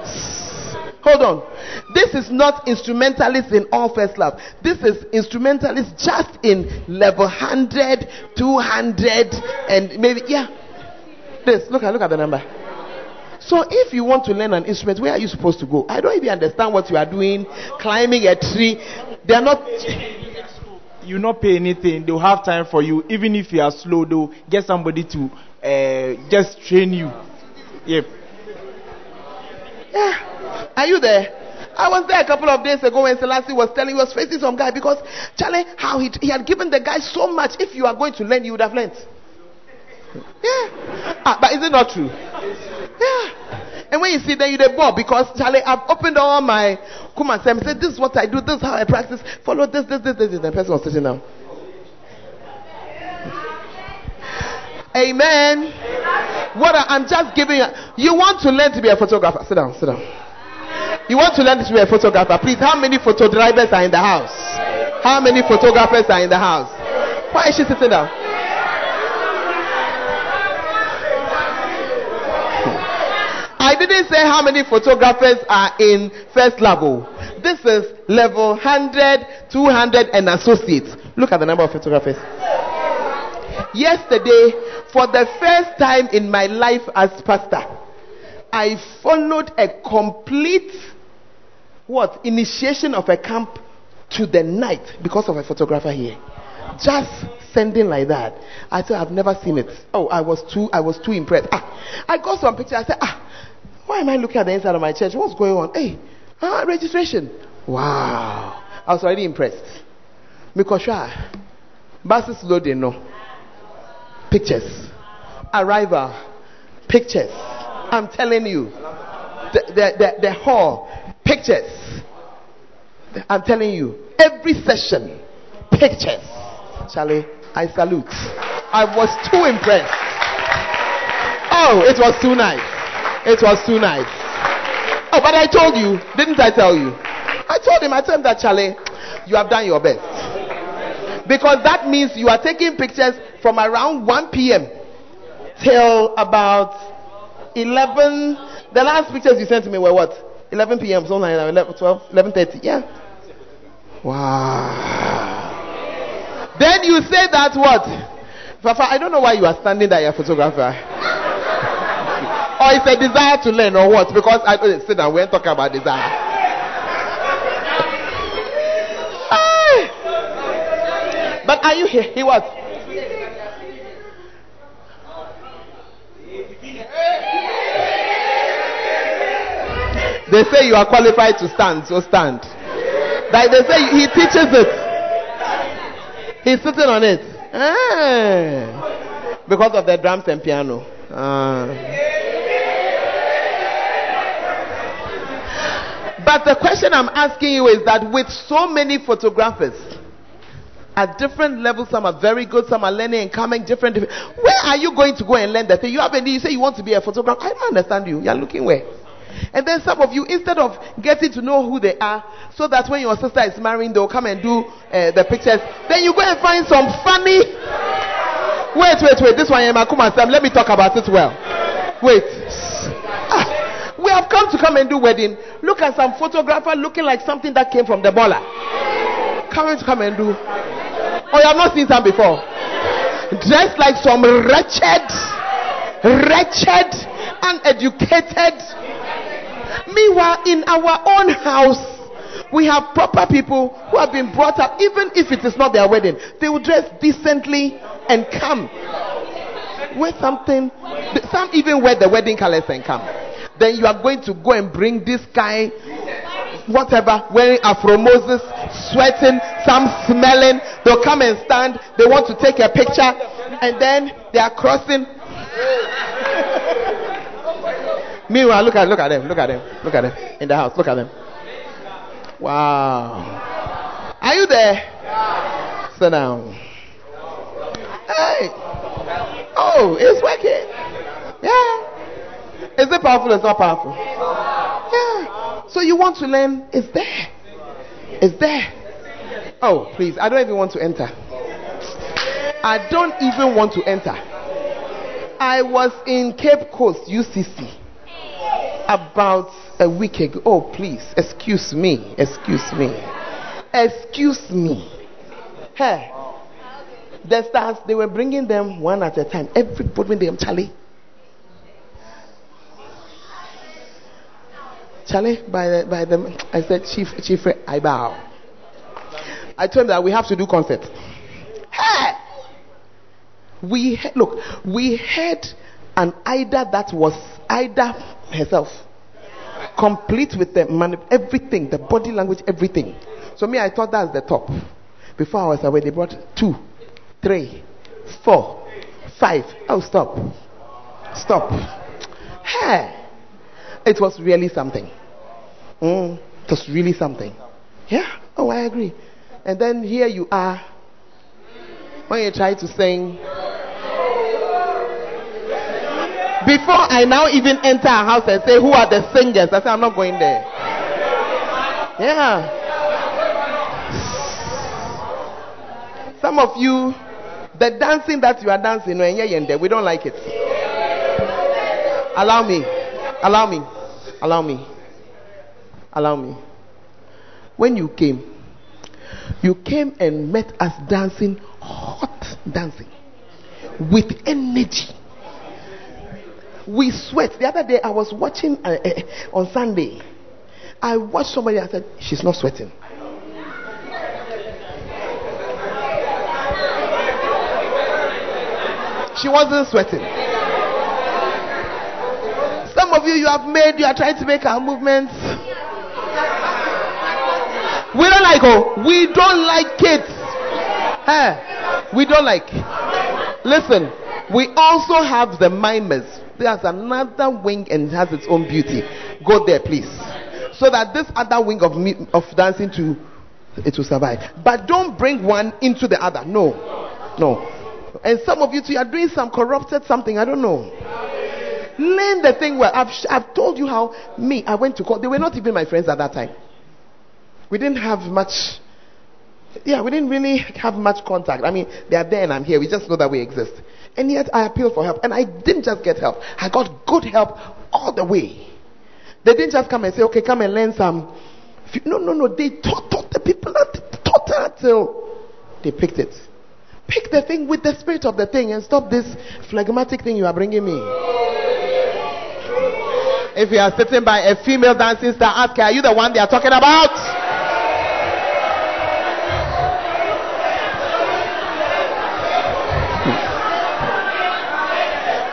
Hold on. This is not instrumentalist in all first love. This is instrumentalist just in level 100, 200, and maybe, yeah. This, look at, look at the number. So if you want to learn an instrument, where are you supposed to go? I don't even understand what you are doing, climbing a tree. They are not. you not pay anything they'll have time for you even if you are slow they'll get somebody to uh, just train you yep Yeah. Are you there? I was there a couple of days ago when Selassie was telling, he was facing some guy because, Charlie, how he, he had given the guy so much. If you are going to learn, you would have learned. Yeah. Ah, but is it not true? Yeah. And when you see then you the ball because Charlie, I've opened all my say, said, This is what I do, this is how I practice, follow this, this, this, this. The person was sitting down. Amen. What I, I'm just giving you. You want to learn to be a photographer. Sit down, sit down. You want to learn to be a photographer. Please, how many photo drivers are in the house? How many photographers are in the house? Why is she sitting down? Hmm. I didn't say how many photographers are in first level. This is level 100, 200, and associates. Look at the number of photographers. Yesterday, for the first time in my life as pastor, I followed a complete what initiation of a camp to the night because of a photographer here. Just sending like that. I said I've never seen it. Oh, I was too I was too impressed. Ah, I got some pictures. I said, ah, why am I looking at the inside of my church? What's going on? Hey, ah, registration. Wow. I was already impressed. Mikosha. Buses loading, no. Pictures. Arrival. Pictures. I'm telling you. The, the, the, the hall. Pictures. I'm telling you. Every session. Pictures. Charlie, I salute. I was too impressed. Oh, it was too nice. It was too nice. Oh, but I told you, didn't I tell you? I told him, I told him that Charlie, you have done your best. Because that means you are taking pictures from around 1 p.m. till about 11. The last pictures you sent to me were what? 11 p.m. something like that. 11, 12, 11:30. Yeah. Wow. Then you say that what? Papa, I don't know why you are standing there, you're a photographer. or it's a desire to learn, or what? Because I uh, sit down, we ain't talking about desire. But are you here? He was. They say you are qualified to stand, so stand. Like they say, he teaches it. He's sitting on it. Ah. Because of the drums and piano. Ah. But the question I'm asking you is that with so many photographers at different levels, some are very good, some are learning and coming different. Where are you going to go and learn that thing? You have any, you say you want to be a photographer. I don't understand you. You're looking where? And then some of you, instead of getting to know who they are, so that when your sister is marrying, they'll come and do uh, the pictures, then you go and find some funny. Wait, wait, wait. This one, Makuma Sam. Let me talk about it well. Wait. Ah, we have come to come and do wedding. Look at some photographer looking like something that came from the baller. Coming to come and do. Oh, you have not seen some before. Dressed like some wretched, wretched, uneducated Meanwhile, in our own house, we have proper people who have been brought up, even if it is not their wedding, they will dress decently and come. Wear something, some even wear the wedding colors and come. Then you are going to go and bring this guy, whatever, wearing Afro Moses, sweating, some smelling. They'll come and stand, they want to take a picture, and then they are crossing. Meanwhile, look at look at them, look at them, look at them in the house. Look at them. Wow. Are you there? Yeah. Sit down. Hey. Oh, it's working. Yeah. Is it powerful? It's not powerful. Yeah. So you want to learn? It's there. It's there. Oh, please. I don't even want to enter. I don't even want to enter. I was in Cape Coast, UCC about a week ago. Oh, please, excuse me, excuse me, excuse me. Hey, the stars, they were bringing them one at a time. Everybody, when them, Charlie. Charlie, by the, by the, I said, Chief, Chief, I bow. I told that we have to do concert. Hey! We, look, we had an Ida that was Ida herself. Complete with the man, everything, the body language, everything. So me, I thought that's the top. Before I was away, they brought two, three, four, five. Oh, stop. Stop. Hey. It was really something. Mm, it was really something. Yeah. Oh, I agree. And then here you are. When you try to sing, before I now even enter a house and say, Who are the singers? I say, I'm not going there. Yeah. Some of you, the dancing that you are dancing, we don't like it. Allow me. Allow me. Allow me. Allow me. When you came, you came and met us dancing, hot dancing, with energy we sweat. The other day I was watching uh, uh, on Sunday. I watched somebody I said, She's not sweating. She wasn't sweating. Some of you, you have made, you are trying to make our movements. We don't like oh, we don't like kids. We don't like. Listen, we also have the mimers there's another wing and it has its own beauty. Go there, please. So that this other wing of, of dancing to it will survive. But don't bring one into the other. No. No. And some of you too are doing some corrupted something. I don't know. Learn the thing well. I've, I've told you how me, I went to court. They were not even my friends at that time. We didn't have much. Yeah, we didn't really have much contact. I mean, they are there and I'm here. We just know that we exist. And yet I appealed for help. And I didn't just get help, I got good help all the way. They didn't just come and say, okay, come and learn some. No, no, no. They taught, taught the people, taught until they picked it. Pick the thing with the spirit of the thing and stop this phlegmatic thing you are bringing me. If you are sitting by a female dancing star, ask her, Are you the one they are talking about?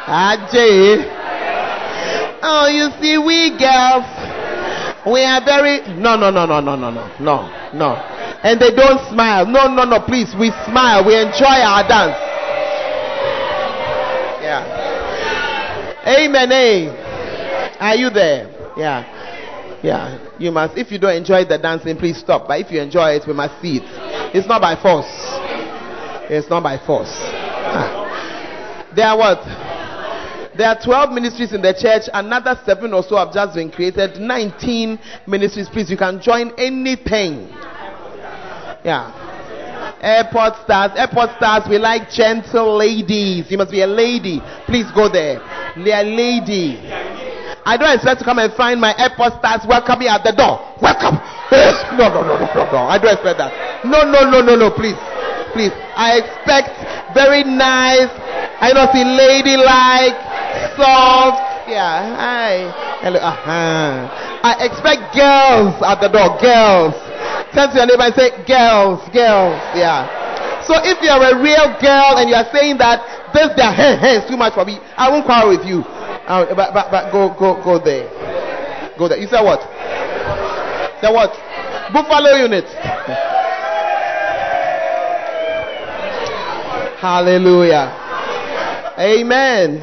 Ajay. Oh, you see, we girls, we are very. No, no, no, no, no, no, no, no, no. And they don't smile. No, no, no, please. We smile. We enjoy our dance. Yeah. Amen. Eh? Are you there? Yeah. Yeah. You must. If you don't enjoy the dancing, please stop. But if you enjoy it, we must see it. It's not by force. It's not by force. Ah. They are what? There are 12 ministries in the church. Another seven or so have just been created. 19 ministries. Please, you can join anything. Yeah. Airport stars. Airport stars. We like gentle ladies. You must be a lady. Please go there. They are lady. I don't expect to come and find my airport stars welcome me at the door. Welcome. No, no, no, no, no, no. I don't expect that. No, no, no, no, no. Please. Please. I expect very nice. I don't see ladylike, soft. Yeah. Hi. Hello. Uh-huh. I expect girls at the door. Girls. Turn to your neighbor and say, girls, girls. Yeah. So if you're a real girl and you are saying that this is too much for me, I won't quarrel with you. Uh, but, but, but go, go, go there. Go there. You said what? The what? Buffalo unit. Hallelujah. Amen.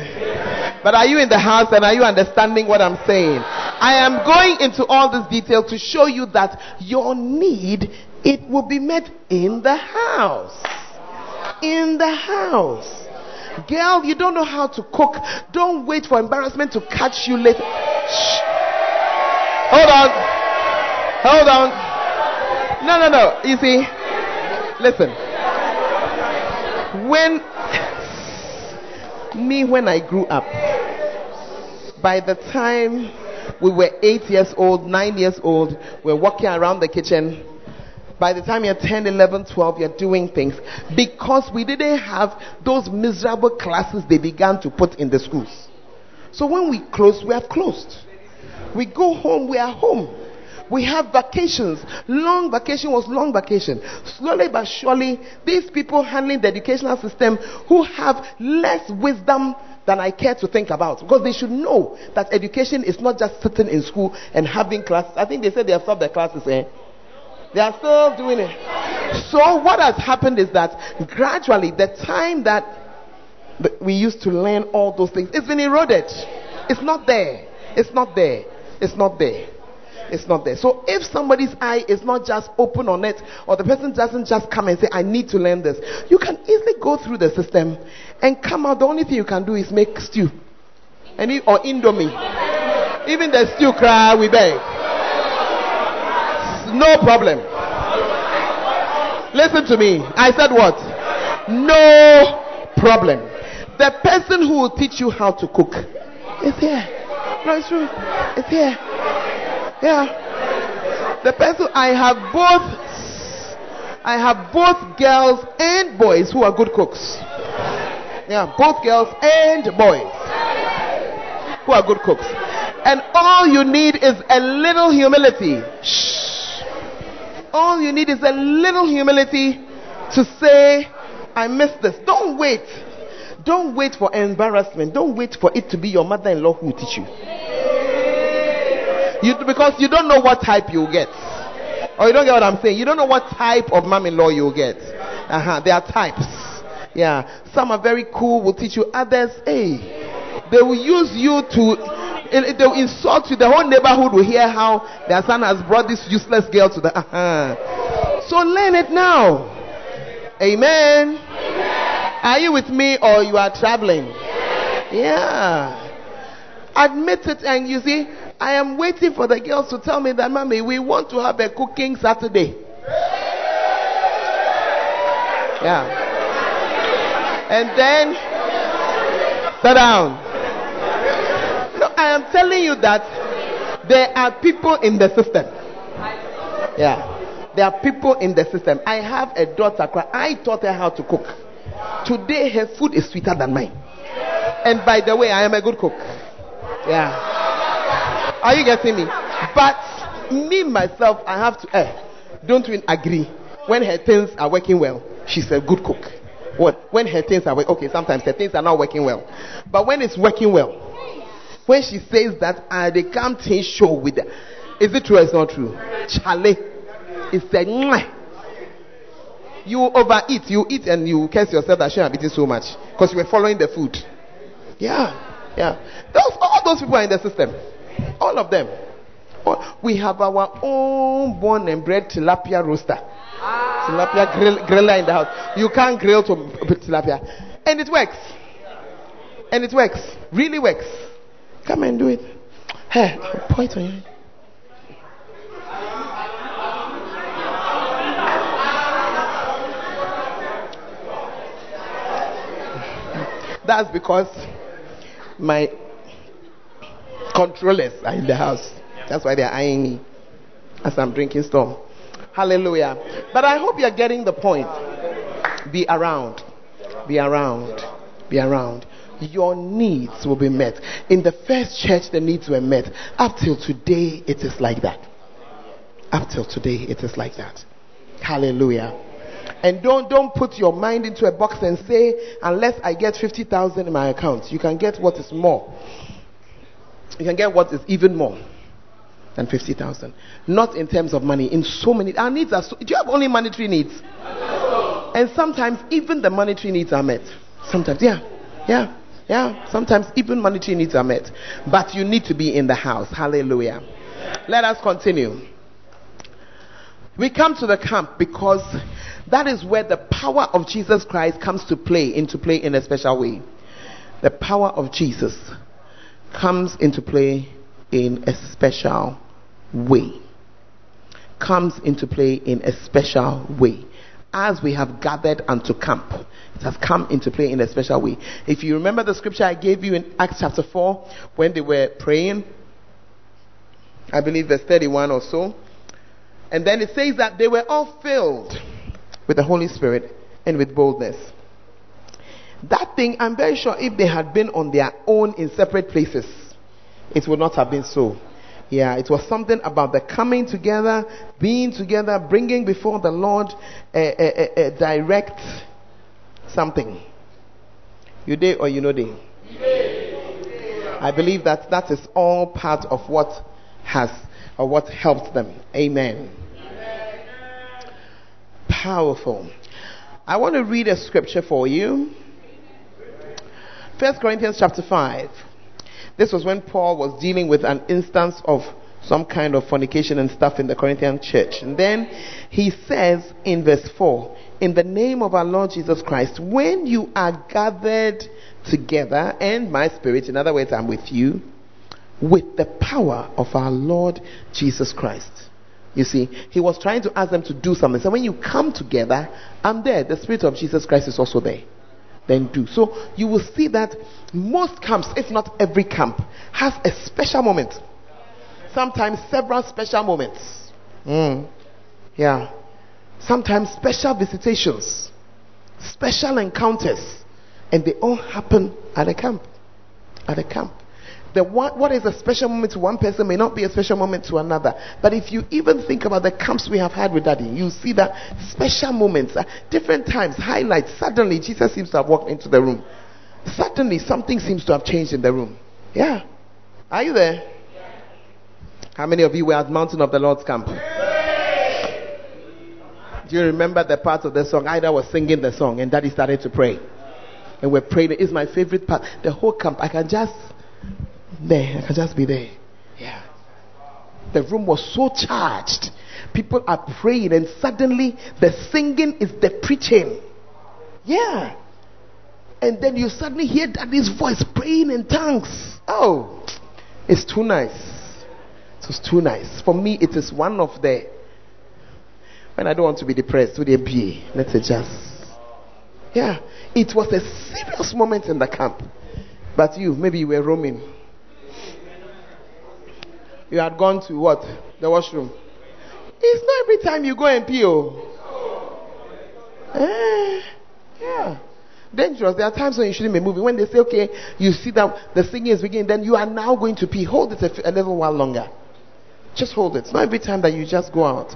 But are you in the house and are you understanding what I'm saying? I am going into all this detail to show you that your need it will be met in the house. In the house. Girl, you don't know how to cook. Don't wait for embarrassment to catch you later. Shh. Hold on. Hold on. No, no, no. You see, listen. When me, when I grew up, by the time we were eight years old, nine years old, we're walking around the kitchen. By the time you're 10, 11, 12, you're doing things because we didn't have those miserable classes they began to put in the schools. So when we close, we are closed. We go home, we are home. We have vacations. Long vacation was long vacation. Slowly but surely, these people handling the educational system who have less wisdom than I care to think about because they should know that education is not just sitting in school and having classes. I think they said they have stopped the classes, eh? They are still doing it. So what has happened is that gradually the time that we used to learn all those things, it's been eroded. It's not there. It's not there. It's not there. It's not there. So if somebody's eye is not just open on it, or the person doesn't just come and say, I need to learn this, you can easily go through the system and come out. The only thing you can do is make stew. And or indomie. Even the stew cry, we beg. No problem. Listen to me. I said what? No problem. The person who will teach you how to cook is here. No, it's true. It's here. Yeah. The person I have both I have both girls and boys who are good cooks. Yeah, both girls and boys who are good cooks. And all you need is a little humility. Shh. All you need is a little humility to say, I missed this. Don't wait. Don't wait for embarrassment. Don't wait for it to be your mother in law who will teach you. You. Because you don't know what type you'll get. Or you don't get what I'm saying. You don't know what type of mom in law you'll get. Uh-huh. There are types. Yeah. Some are very cool, will teach you. Others, hey, they will use you to they'll insult you. The whole neighborhood will hear how their son has brought this useless girl to the. Uh-huh. So learn it now. Amen. Amen. Are you with me or you are traveling? Yeah. Admit it, and you see, I am waiting for the girls to tell me that, mommy, we want to have a cooking Saturday. Yeah. And then, sit down. No, I am telling you that there are people in the system. Yeah. There are people in the system. I have a daughter. I taught her how to cook. Today, her food is sweeter than mine. And by the way, I am a good cook. Yeah. Are you getting me? But me, myself, I have to, eh, don't we agree? When her things are working well, she's a good cook. What? When her things are working, okay, sometimes her things are not working well. But when it's working well, when she says that uh, they can't taste show with her, is it true or it's not true? Charlie, it's a mwah. You overeat, you eat and you curse yourself that you have eaten so much because you were following the food. Yeah, yeah. Those, all those people are in the system. All of them. We have our own born and bred tilapia roaster. Tilapia grill, griller in the house. You can't grill to tilapia. And it works. And it works. Really works. Come and do it. Hey, point on you. That's because my controllers are in the house. That's why they're eyeing me as I'm drinking storm. Hallelujah. But I hope you're getting the point. Be around. Be around. Be around. Your needs will be met. In the first church, the needs were met. Up till today, it is like that. Up till today, it is like that. Hallelujah. And don't don't put your mind into a box and say, unless I get fifty thousand in my account, you can get what is more. You can get what is even more than fifty thousand. Not in terms of money. In so many our needs are. So, do you have only monetary needs? And sometimes even the monetary needs are met. Sometimes, yeah, yeah, yeah. Sometimes even monetary needs are met. But you need to be in the house. Hallelujah. Let us continue. We come to the camp because that is where the power of Jesus Christ comes to play into play in a special way. The power of Jesus comes into play in a special way. Comes into play in a special way. As we have gathered unto camp, it has come into play in a special way. If you remember the scripture I gave you in Acts chapter 4 when they were praying, I believe verse 31 or so. And then it says that they were all filled with the Holy Spirit and with boldness. That thing, I'm very sure if they had been on their own in separate places, it would not have been so. Yeah, it was something about the coming together, being together, bringing before the Lord a, a, a, a direct something. You day or you know day? I believe that that is all part of what has or what helped them. Amen. Powerful. I want to read a scripture for you. First Corinthians chapter 5. This was when Paul was dealing with an instance of some kind of fornication and stuff in the Corinthian church. And then he says in verse 4 In the name of our Lord Jesus Christ, when you are gathered together, and my spirit, in other words, I'm with you, with the power of our Lord Jesus Christ. You see, he was trying to ask them to do something. So when you come together, I'm there. The Spirit of Jesus Christ is also there. Then do. So you will see that most camps, if not every camp, has a special moment. Sometimes several special moments. Mm. Yeah. Sometimes special visitations, special encounters, and they all happen at a camp. At a camp the what is a special moment to one person may not be a special moment to another. But if you even think about the camps we have had with Daddy, you see that special moments, uh, different times, highlights. Suddenly, Jesus seems to have walked into the room. Suddenly, something seems to have changed in the room. Yeah. Are you there? How many of you were at Mountain of the Lord's camp? Do you remember the part of the song? Ida was singing the song, and Daddy started to pray. And we're praying. It's my favorite part. The whole camp, I can just there. I can just be there. Yeah. The room was so charged. People are praying, and suddenly the singing is the preaching. Yeah. And then you suddenly hear daddy's voice praying in tongues. Oh, it's too nice. It was too nice. For me, it is one of the. When I don't want to be depressed, with a B, let's say just. Yeah. It was a serious moment in the camp. But you, maybe you were roaming you had gone to what? The washroom. It's not every time you go and pee. Oh. Eh, yeah. Dangerous. There are times when you shouldn't be moving. When they say, okay, you see that the singing is beginning, then you are now going to pee. Hold it a little while longer. Just hold it. It's not every time that you just go out.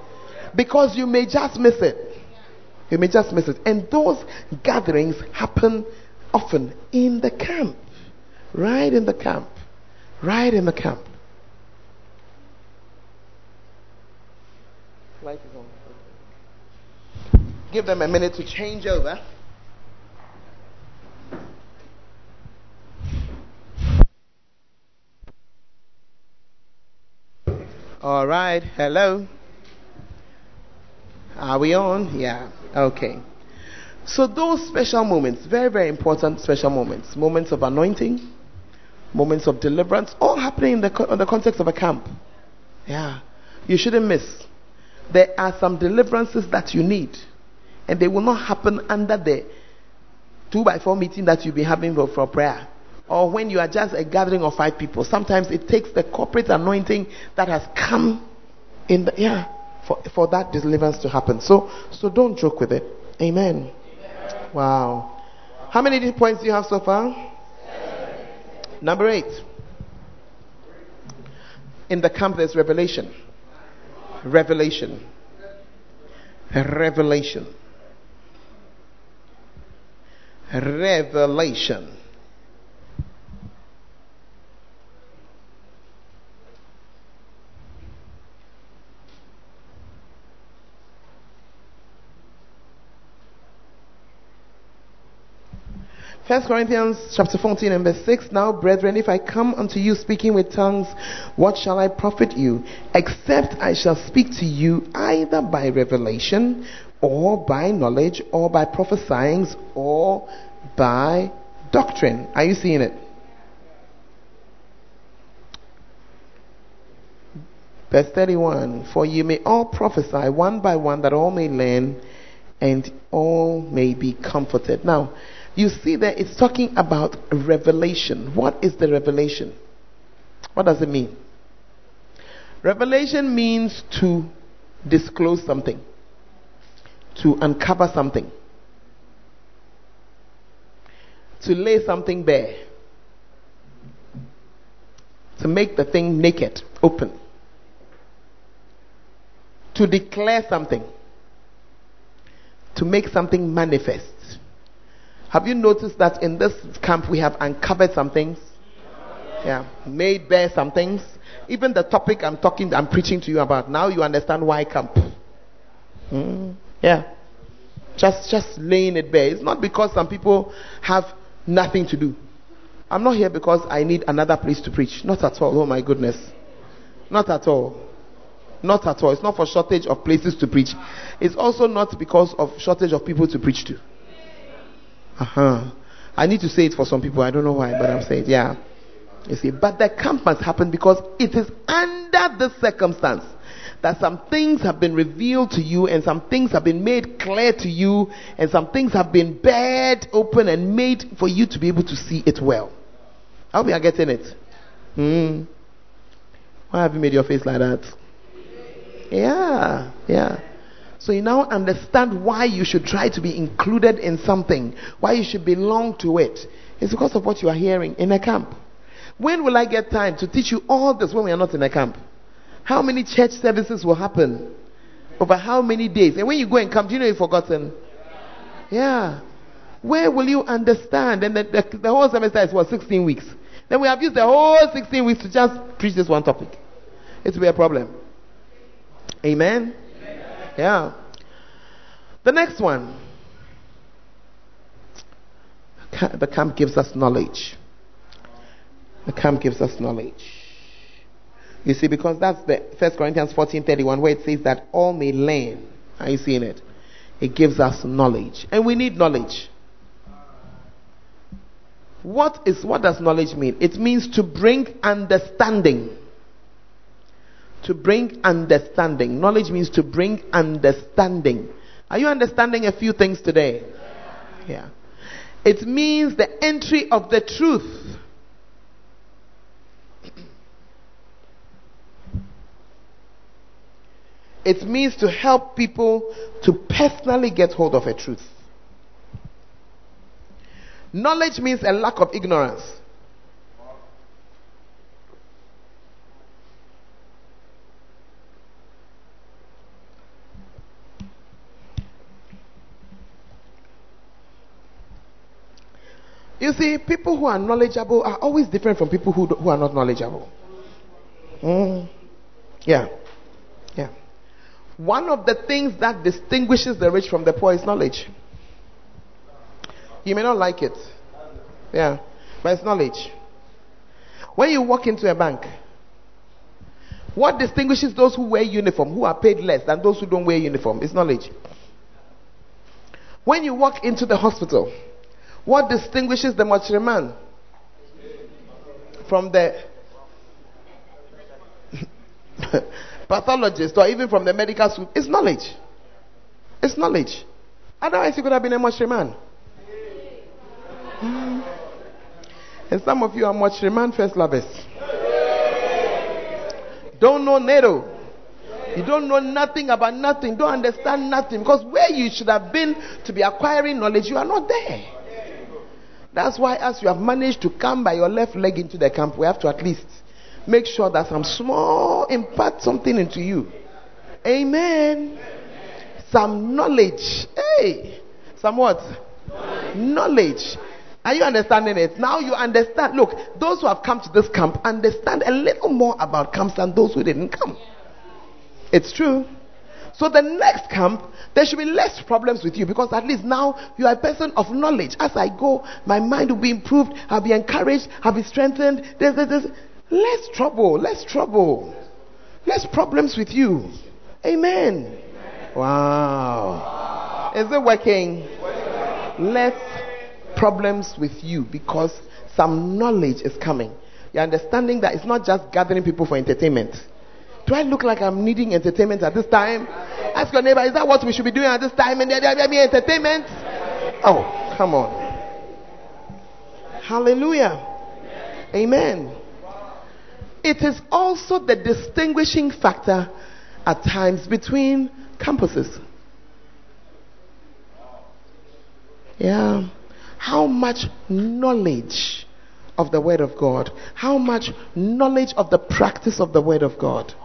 Because you may just miss it. You may just miss it. And those gatherings happen often in the camp. Right in the camp. Right in the camp. Light is on. Give them a minute to change over. All right. Hello. Are we on? Yeah. Okay. So those special moments, very, very important special moments, moments of anointing, moments of deliverance, all happening in the, co- in the context of a camp. Yeah. You shouldn't miss. There are some deliverances that you need, and they will not happen under the two by four meeting that you'll be having for, for prayer. Or when you are just a gathering of five people. Sometimes it takes the corporate anointing that has come in the yeah for, for that deliverance to happen. So so don't joke with it. Amen. Wow. How many points do you have so far? Number eight. In the camp there's revelation. Revelation. Revelation. Revelation. First Corinthians chapter 14 and verse 6. Now, brethren, if I come unto you speaking with tongues, what shall I profit you? Except I shall speak to you either by revelation, or by knowledge, or by prophesying, or by doctrine. Are you seeing it? Verse 31 For you may all prophesy one by one, that all may learn and all may be comforted. Now, you see that it's talking about revelation. What is the revelation? What does it mean? Revelation means to disclose something, to uncover something, to lay something bare, to make the thing naked, open, to declare something, to make something manifest. Have you noticed that in this camp we have uncovered some things? Yeah, made bare some things. Even the topic I'm talking, I'm preaching to you about now, you understand why camp. Mm, yeah, just just laying it bare. It's not because some people have nothing to do. I'm not here because I need another place to preach. Not at all. Oh my goodness, not at all. Not at all. It's not for shortage of places to preach. It's also not because of shortage of people to preach to. Uh-huh. I need to say it for some people. I don't know why, but I'm saying, yeah. You see, but the camp must happen because it is under this circumstance that some things have been revealed to you and some things have been made clear to you and some things have been bared open and made for you to be able to see it well. I hope you are getting it. Hmm. Why have you made your face like that? Yeah, yeah. So you now understand why you should try to be included in something, why you should belong to it. It's because of what you are hearing in a camp. When will I get time to teach you all this when we are not in a camp? How many church services will happen? Over how many days? And when you go and come, do you know you've forgotten? Yeah. Where will you understand? And the, the, the whole semester is what, 16 weeks. Then we have used the whole 16 weeks to just preach this one topic. It will be a problem. Amen? Yeah. The next one. The camp gives us knowledge. The camp gives us knowledge. You see, because that's the First Corinthians 14:31, where it says that all may learn. Are you seeing it? It gives us knowledge. And we need knowledge. What is what does knowledge mean? It means to bring understanding. To bring understanding. Knowledge means to bring understanding. Are you understanding a few things today? Yeah. It means the entry of the truth. It means to help people to personally get hold of a truth. Knowledge means a lack of ignorance. You see, people who are knowledgeable are always different from people who, who are not knowledgeable. Mm. Yeah. Yeah. One of the things that distinguishes the rich from the poor is knowledge. You may not like it. Yeah. But it's knowledge. When you walk into a bank, what distinguishes those who wear uniform, who are paid less than those who don't wear uniform, is knowledge. When you walk into the hospital, what distinguishes the man from the pathologist or even from the medical school is knowledge. It's knowledge. Otherwise, you could have been a man. Mm. And some of you are man first lovers. Don't know NATO. You don't know nothing about nothing. Don't understand nothing. Because where you should have been to be acquiring knowledge, you are not there. That's why, as you have managed to come by your left leg into the camp, we have to at least make sure that some small impart something into you. Amen. Some knowledge. Hey, some what? Knowledge. Are you understanding it? Now you understand. Look, those who have come to this camp understand a little more about camps than those who didn't come. It's true. So the next camp, there should be less problems with you because at least now you are a person of knowledge. As I go, my mind will be improved. I'll be encouraged. I'll be strengthened. There's, there's, less trouble. Less trouble. Less problems with you. Amen. Wow. Is it working? Less problems with you because some knowledge is coming. You're understanding that it's not just gathering people for entertainment. Do I look like I'm needing entertainment at this time? Ask your neighbor, is that what we should be doing at this time? And there be entertainment? Oh, come on. Hallelujah. Amen. It is also the distinguishing factor at times between campuses. Yeah. How much knowledge of the Word of God? How much knowledge of the practice of the Word of God?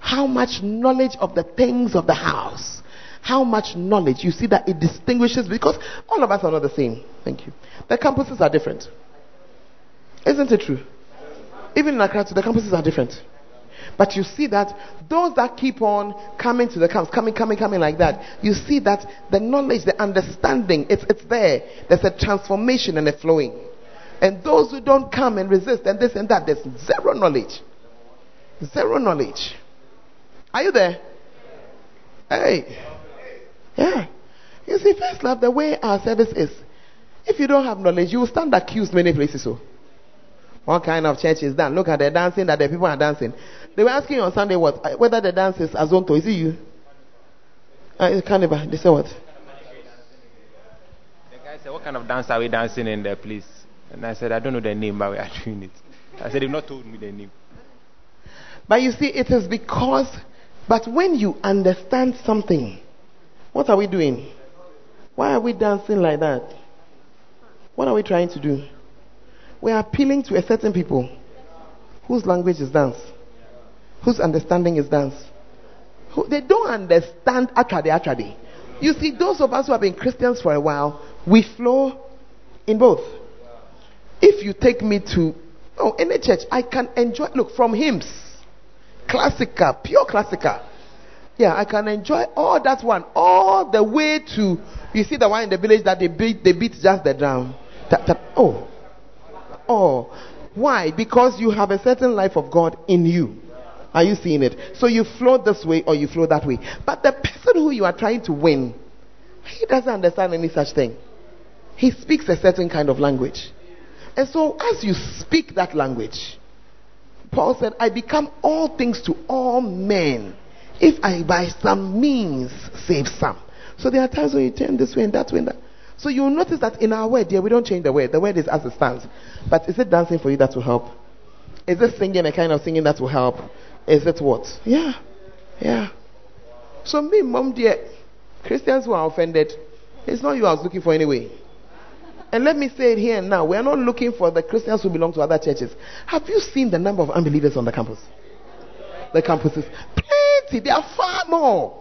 How much knowledge of the things of the house? How much knowledge? You see that it distinguishes because all of us are not the same. Thank you. The campuses are different. Isn't it true? Even in Accra, the campuses are different. But you see that those that keep on coming to the camps, coming, coming, coming like that, you see that the knowledge, the understanding, it's, it's there. There's a transformation and a flowing. And those who don't come and resist and this and that, there's zero knowledge. Zero knowledge. Are you there? Hey. Yeah. You see, first love, the way our service is, if you don't have knowledge, you will stand accused many places. So, what kind of church is that? Look at the dancing that the people are dancing. They were asking on Sunday what uh, whether the dance is Azonto. Is it you? Uh, Carnival. They said what? The guy said, What kind of dance are we dancing in there, please? And I said, I don't know the name, but we are doing it. I said, They've not told me the name. But you see, it is because but when you understand something, what are we doing? Why are we dancing like that? What are we trying to do? We are appealing to a certain people whose language is dance, whose understanding is dance. Who, they don't understand Atrade Atrade. You see, those of us who have been Christians for a while, we flow in both. If you take me to oh, any church, I can enjoy, look, from hymns classical, pure classical. Yeah, I can enjoy all that one, all the way to you see the one in the village that they beat they beat just the drum. Tap, tap. Oh, oh, why? Because you have a certain life of God in you. Are you seeing it? So you flow this way or you flow that way. But the person who you are trying to win, he doesn't understand any such thing. He speaks a certain kind of language. And so as you speak that language, Paul said, I become all things to all men if I by some means save some. So there are times when you turn this way and that way and that. So you'll notice that in our word, yeah, we don't change the word. The word is as it stands. But is it dancing for you that will help? Is it singing a kind of singing that will help? Is it what? Yeah. Yeah. So me, mom, dear, Christians who are offended, it's not you I was looking for anyway. And let me say it here and now. We are not looking for the Christians who belong to other churches. Have you seen the number of unbelievers on the campus? The campuses. Plenty. There are far more.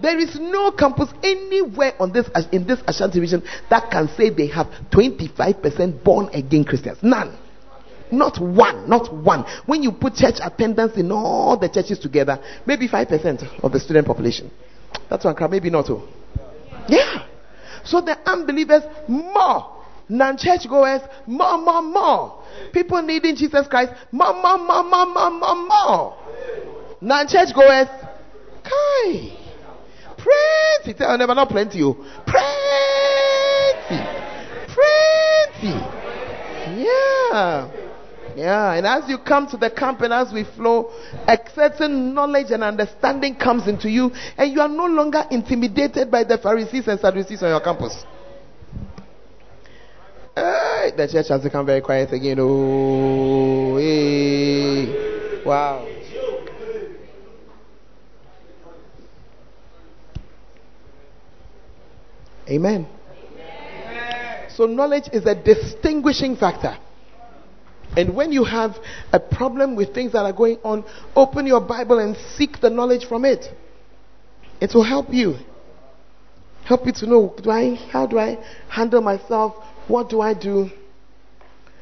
There is no campus anywhere on this in this Ashanti region that can say they have 25% born again Christians. None. Not one, not one. When you put church attendance in all the churches together, maybe 5% of the student population. That's one maybe not all. Yeah. So the unbelievers, more. Non church goers, more, more, more. People needing Jesus Christ, more, more, more, more, more, more, more. Non church goers, kai. Plenty. Tell never not plenty. Oh. Plenty. Plenty. Yeah. Yeah, and as you come to the camp and as we flow, a certain knowledge and understanding comes into you, and you are no longer intimidated by the Pharisees and Sadducees on your campus. Hey, the church has become very quiet again. Oh, hey. wow. Amen. Amen. So, knowledge is a distinguishing factor. And when you have a problem with things that are going on, open your Bible and seek the knowledge from it. It will help you. Help you to know do I how do I handle myself? What do I do?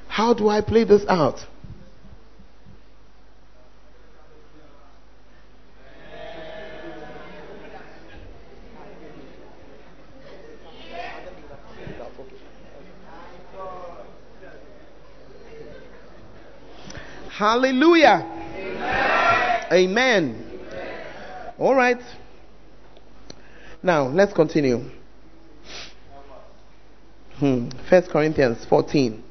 How do I play this out? Hallelujah. Amen. Amen. All right. Now, let's continue. Hmm. First Corinthians 14.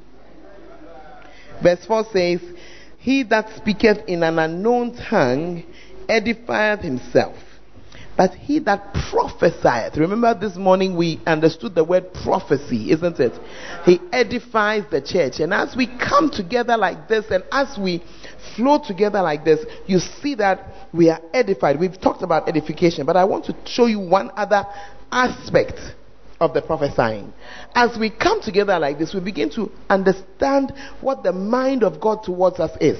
Verse 4 says, He that speaketh in an unknown tongue edifieth himself. But he that prophesieth, remember this morning we understood the word prophecy, isn't it? He edifies the church. And as we come together like this and as we flow together like this, you see that we are edified. We've talked about edification, but I want to show you one other aspect of the prophesying. As we come together like this, we begin to understand what the mind of God towards us is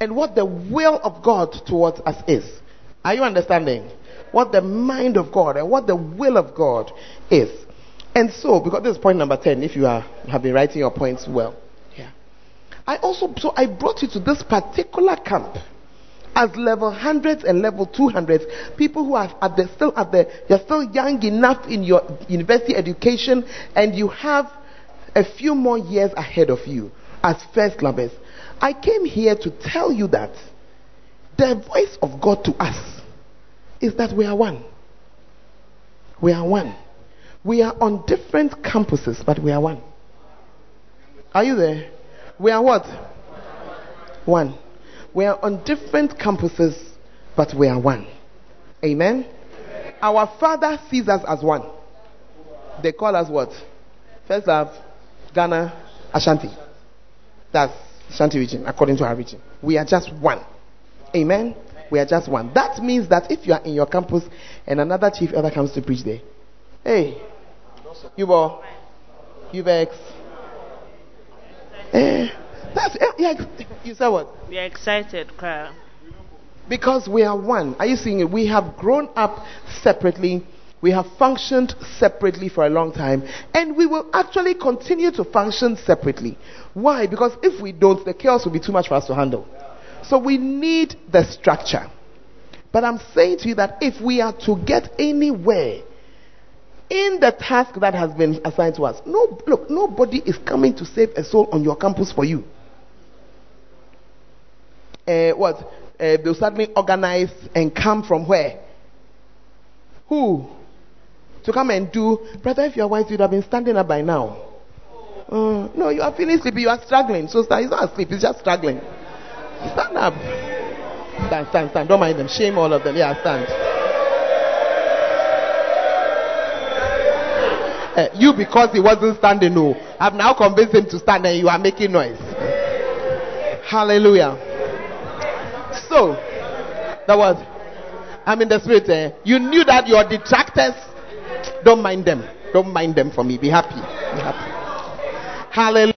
and what the will of God towards us is. Are you understanding? What the mind of God and what the will of God is. And so, because this is point number 10, if you are, have been writing your points well. Yeah. I also, so I brought you to this particular camp as level hundreds and level 200s, people who are at the, still at the, you're still young enough in your university education and you have a few more years ahead of you as first clubbers. I came here to tell you that the voice of God to us is that we are one. We are one. We are on different campuses, but we are one. Are you there? We are what? One. We are on different campuses, but we are one. Amen? Our Father sees us as one. They call us what? First love, Ghana, Ashanti. That's Ashanti region, according to our region. We are just one. Amen. We are just one. That means that if you are in your campus and another chief elder comes to preach there, hey, you bo, you vex. Eh, that's. You said what? We are excited, cry. Because we are one. Are you seeing it? We have grown up separately. We have functioned separately for a long time, and we will actually continue to function separately. Why? Because if we don't, the chaos will be too much for us to handle. So we need the structure. But I'm saying to you that if we are to get anywhere in the task that has been assigned to us, no, look, nobody is coming to save a soul on your campus for you. Uh, what? Uh, they'll suddenly organize and come from where? Who? To come and do. Brother, if you're wise, you'd have been standing up by now. Uh, no, you are feeling sleepy. You are struggling. So, he's not asleep. He's just struggling. Stand up. Stand, stand, stand. Don't mind them. Shame all of them. Yeah, stand. Uh, you, because he wasn't standing, no. I've now convinced him to stand and you are making noise. Hallelujah. So, that was, I'm in the spirit. Eh? You knew that your detractors, don't mind them. Don't mind them for me. Be happy. Be happy. Hallelujah.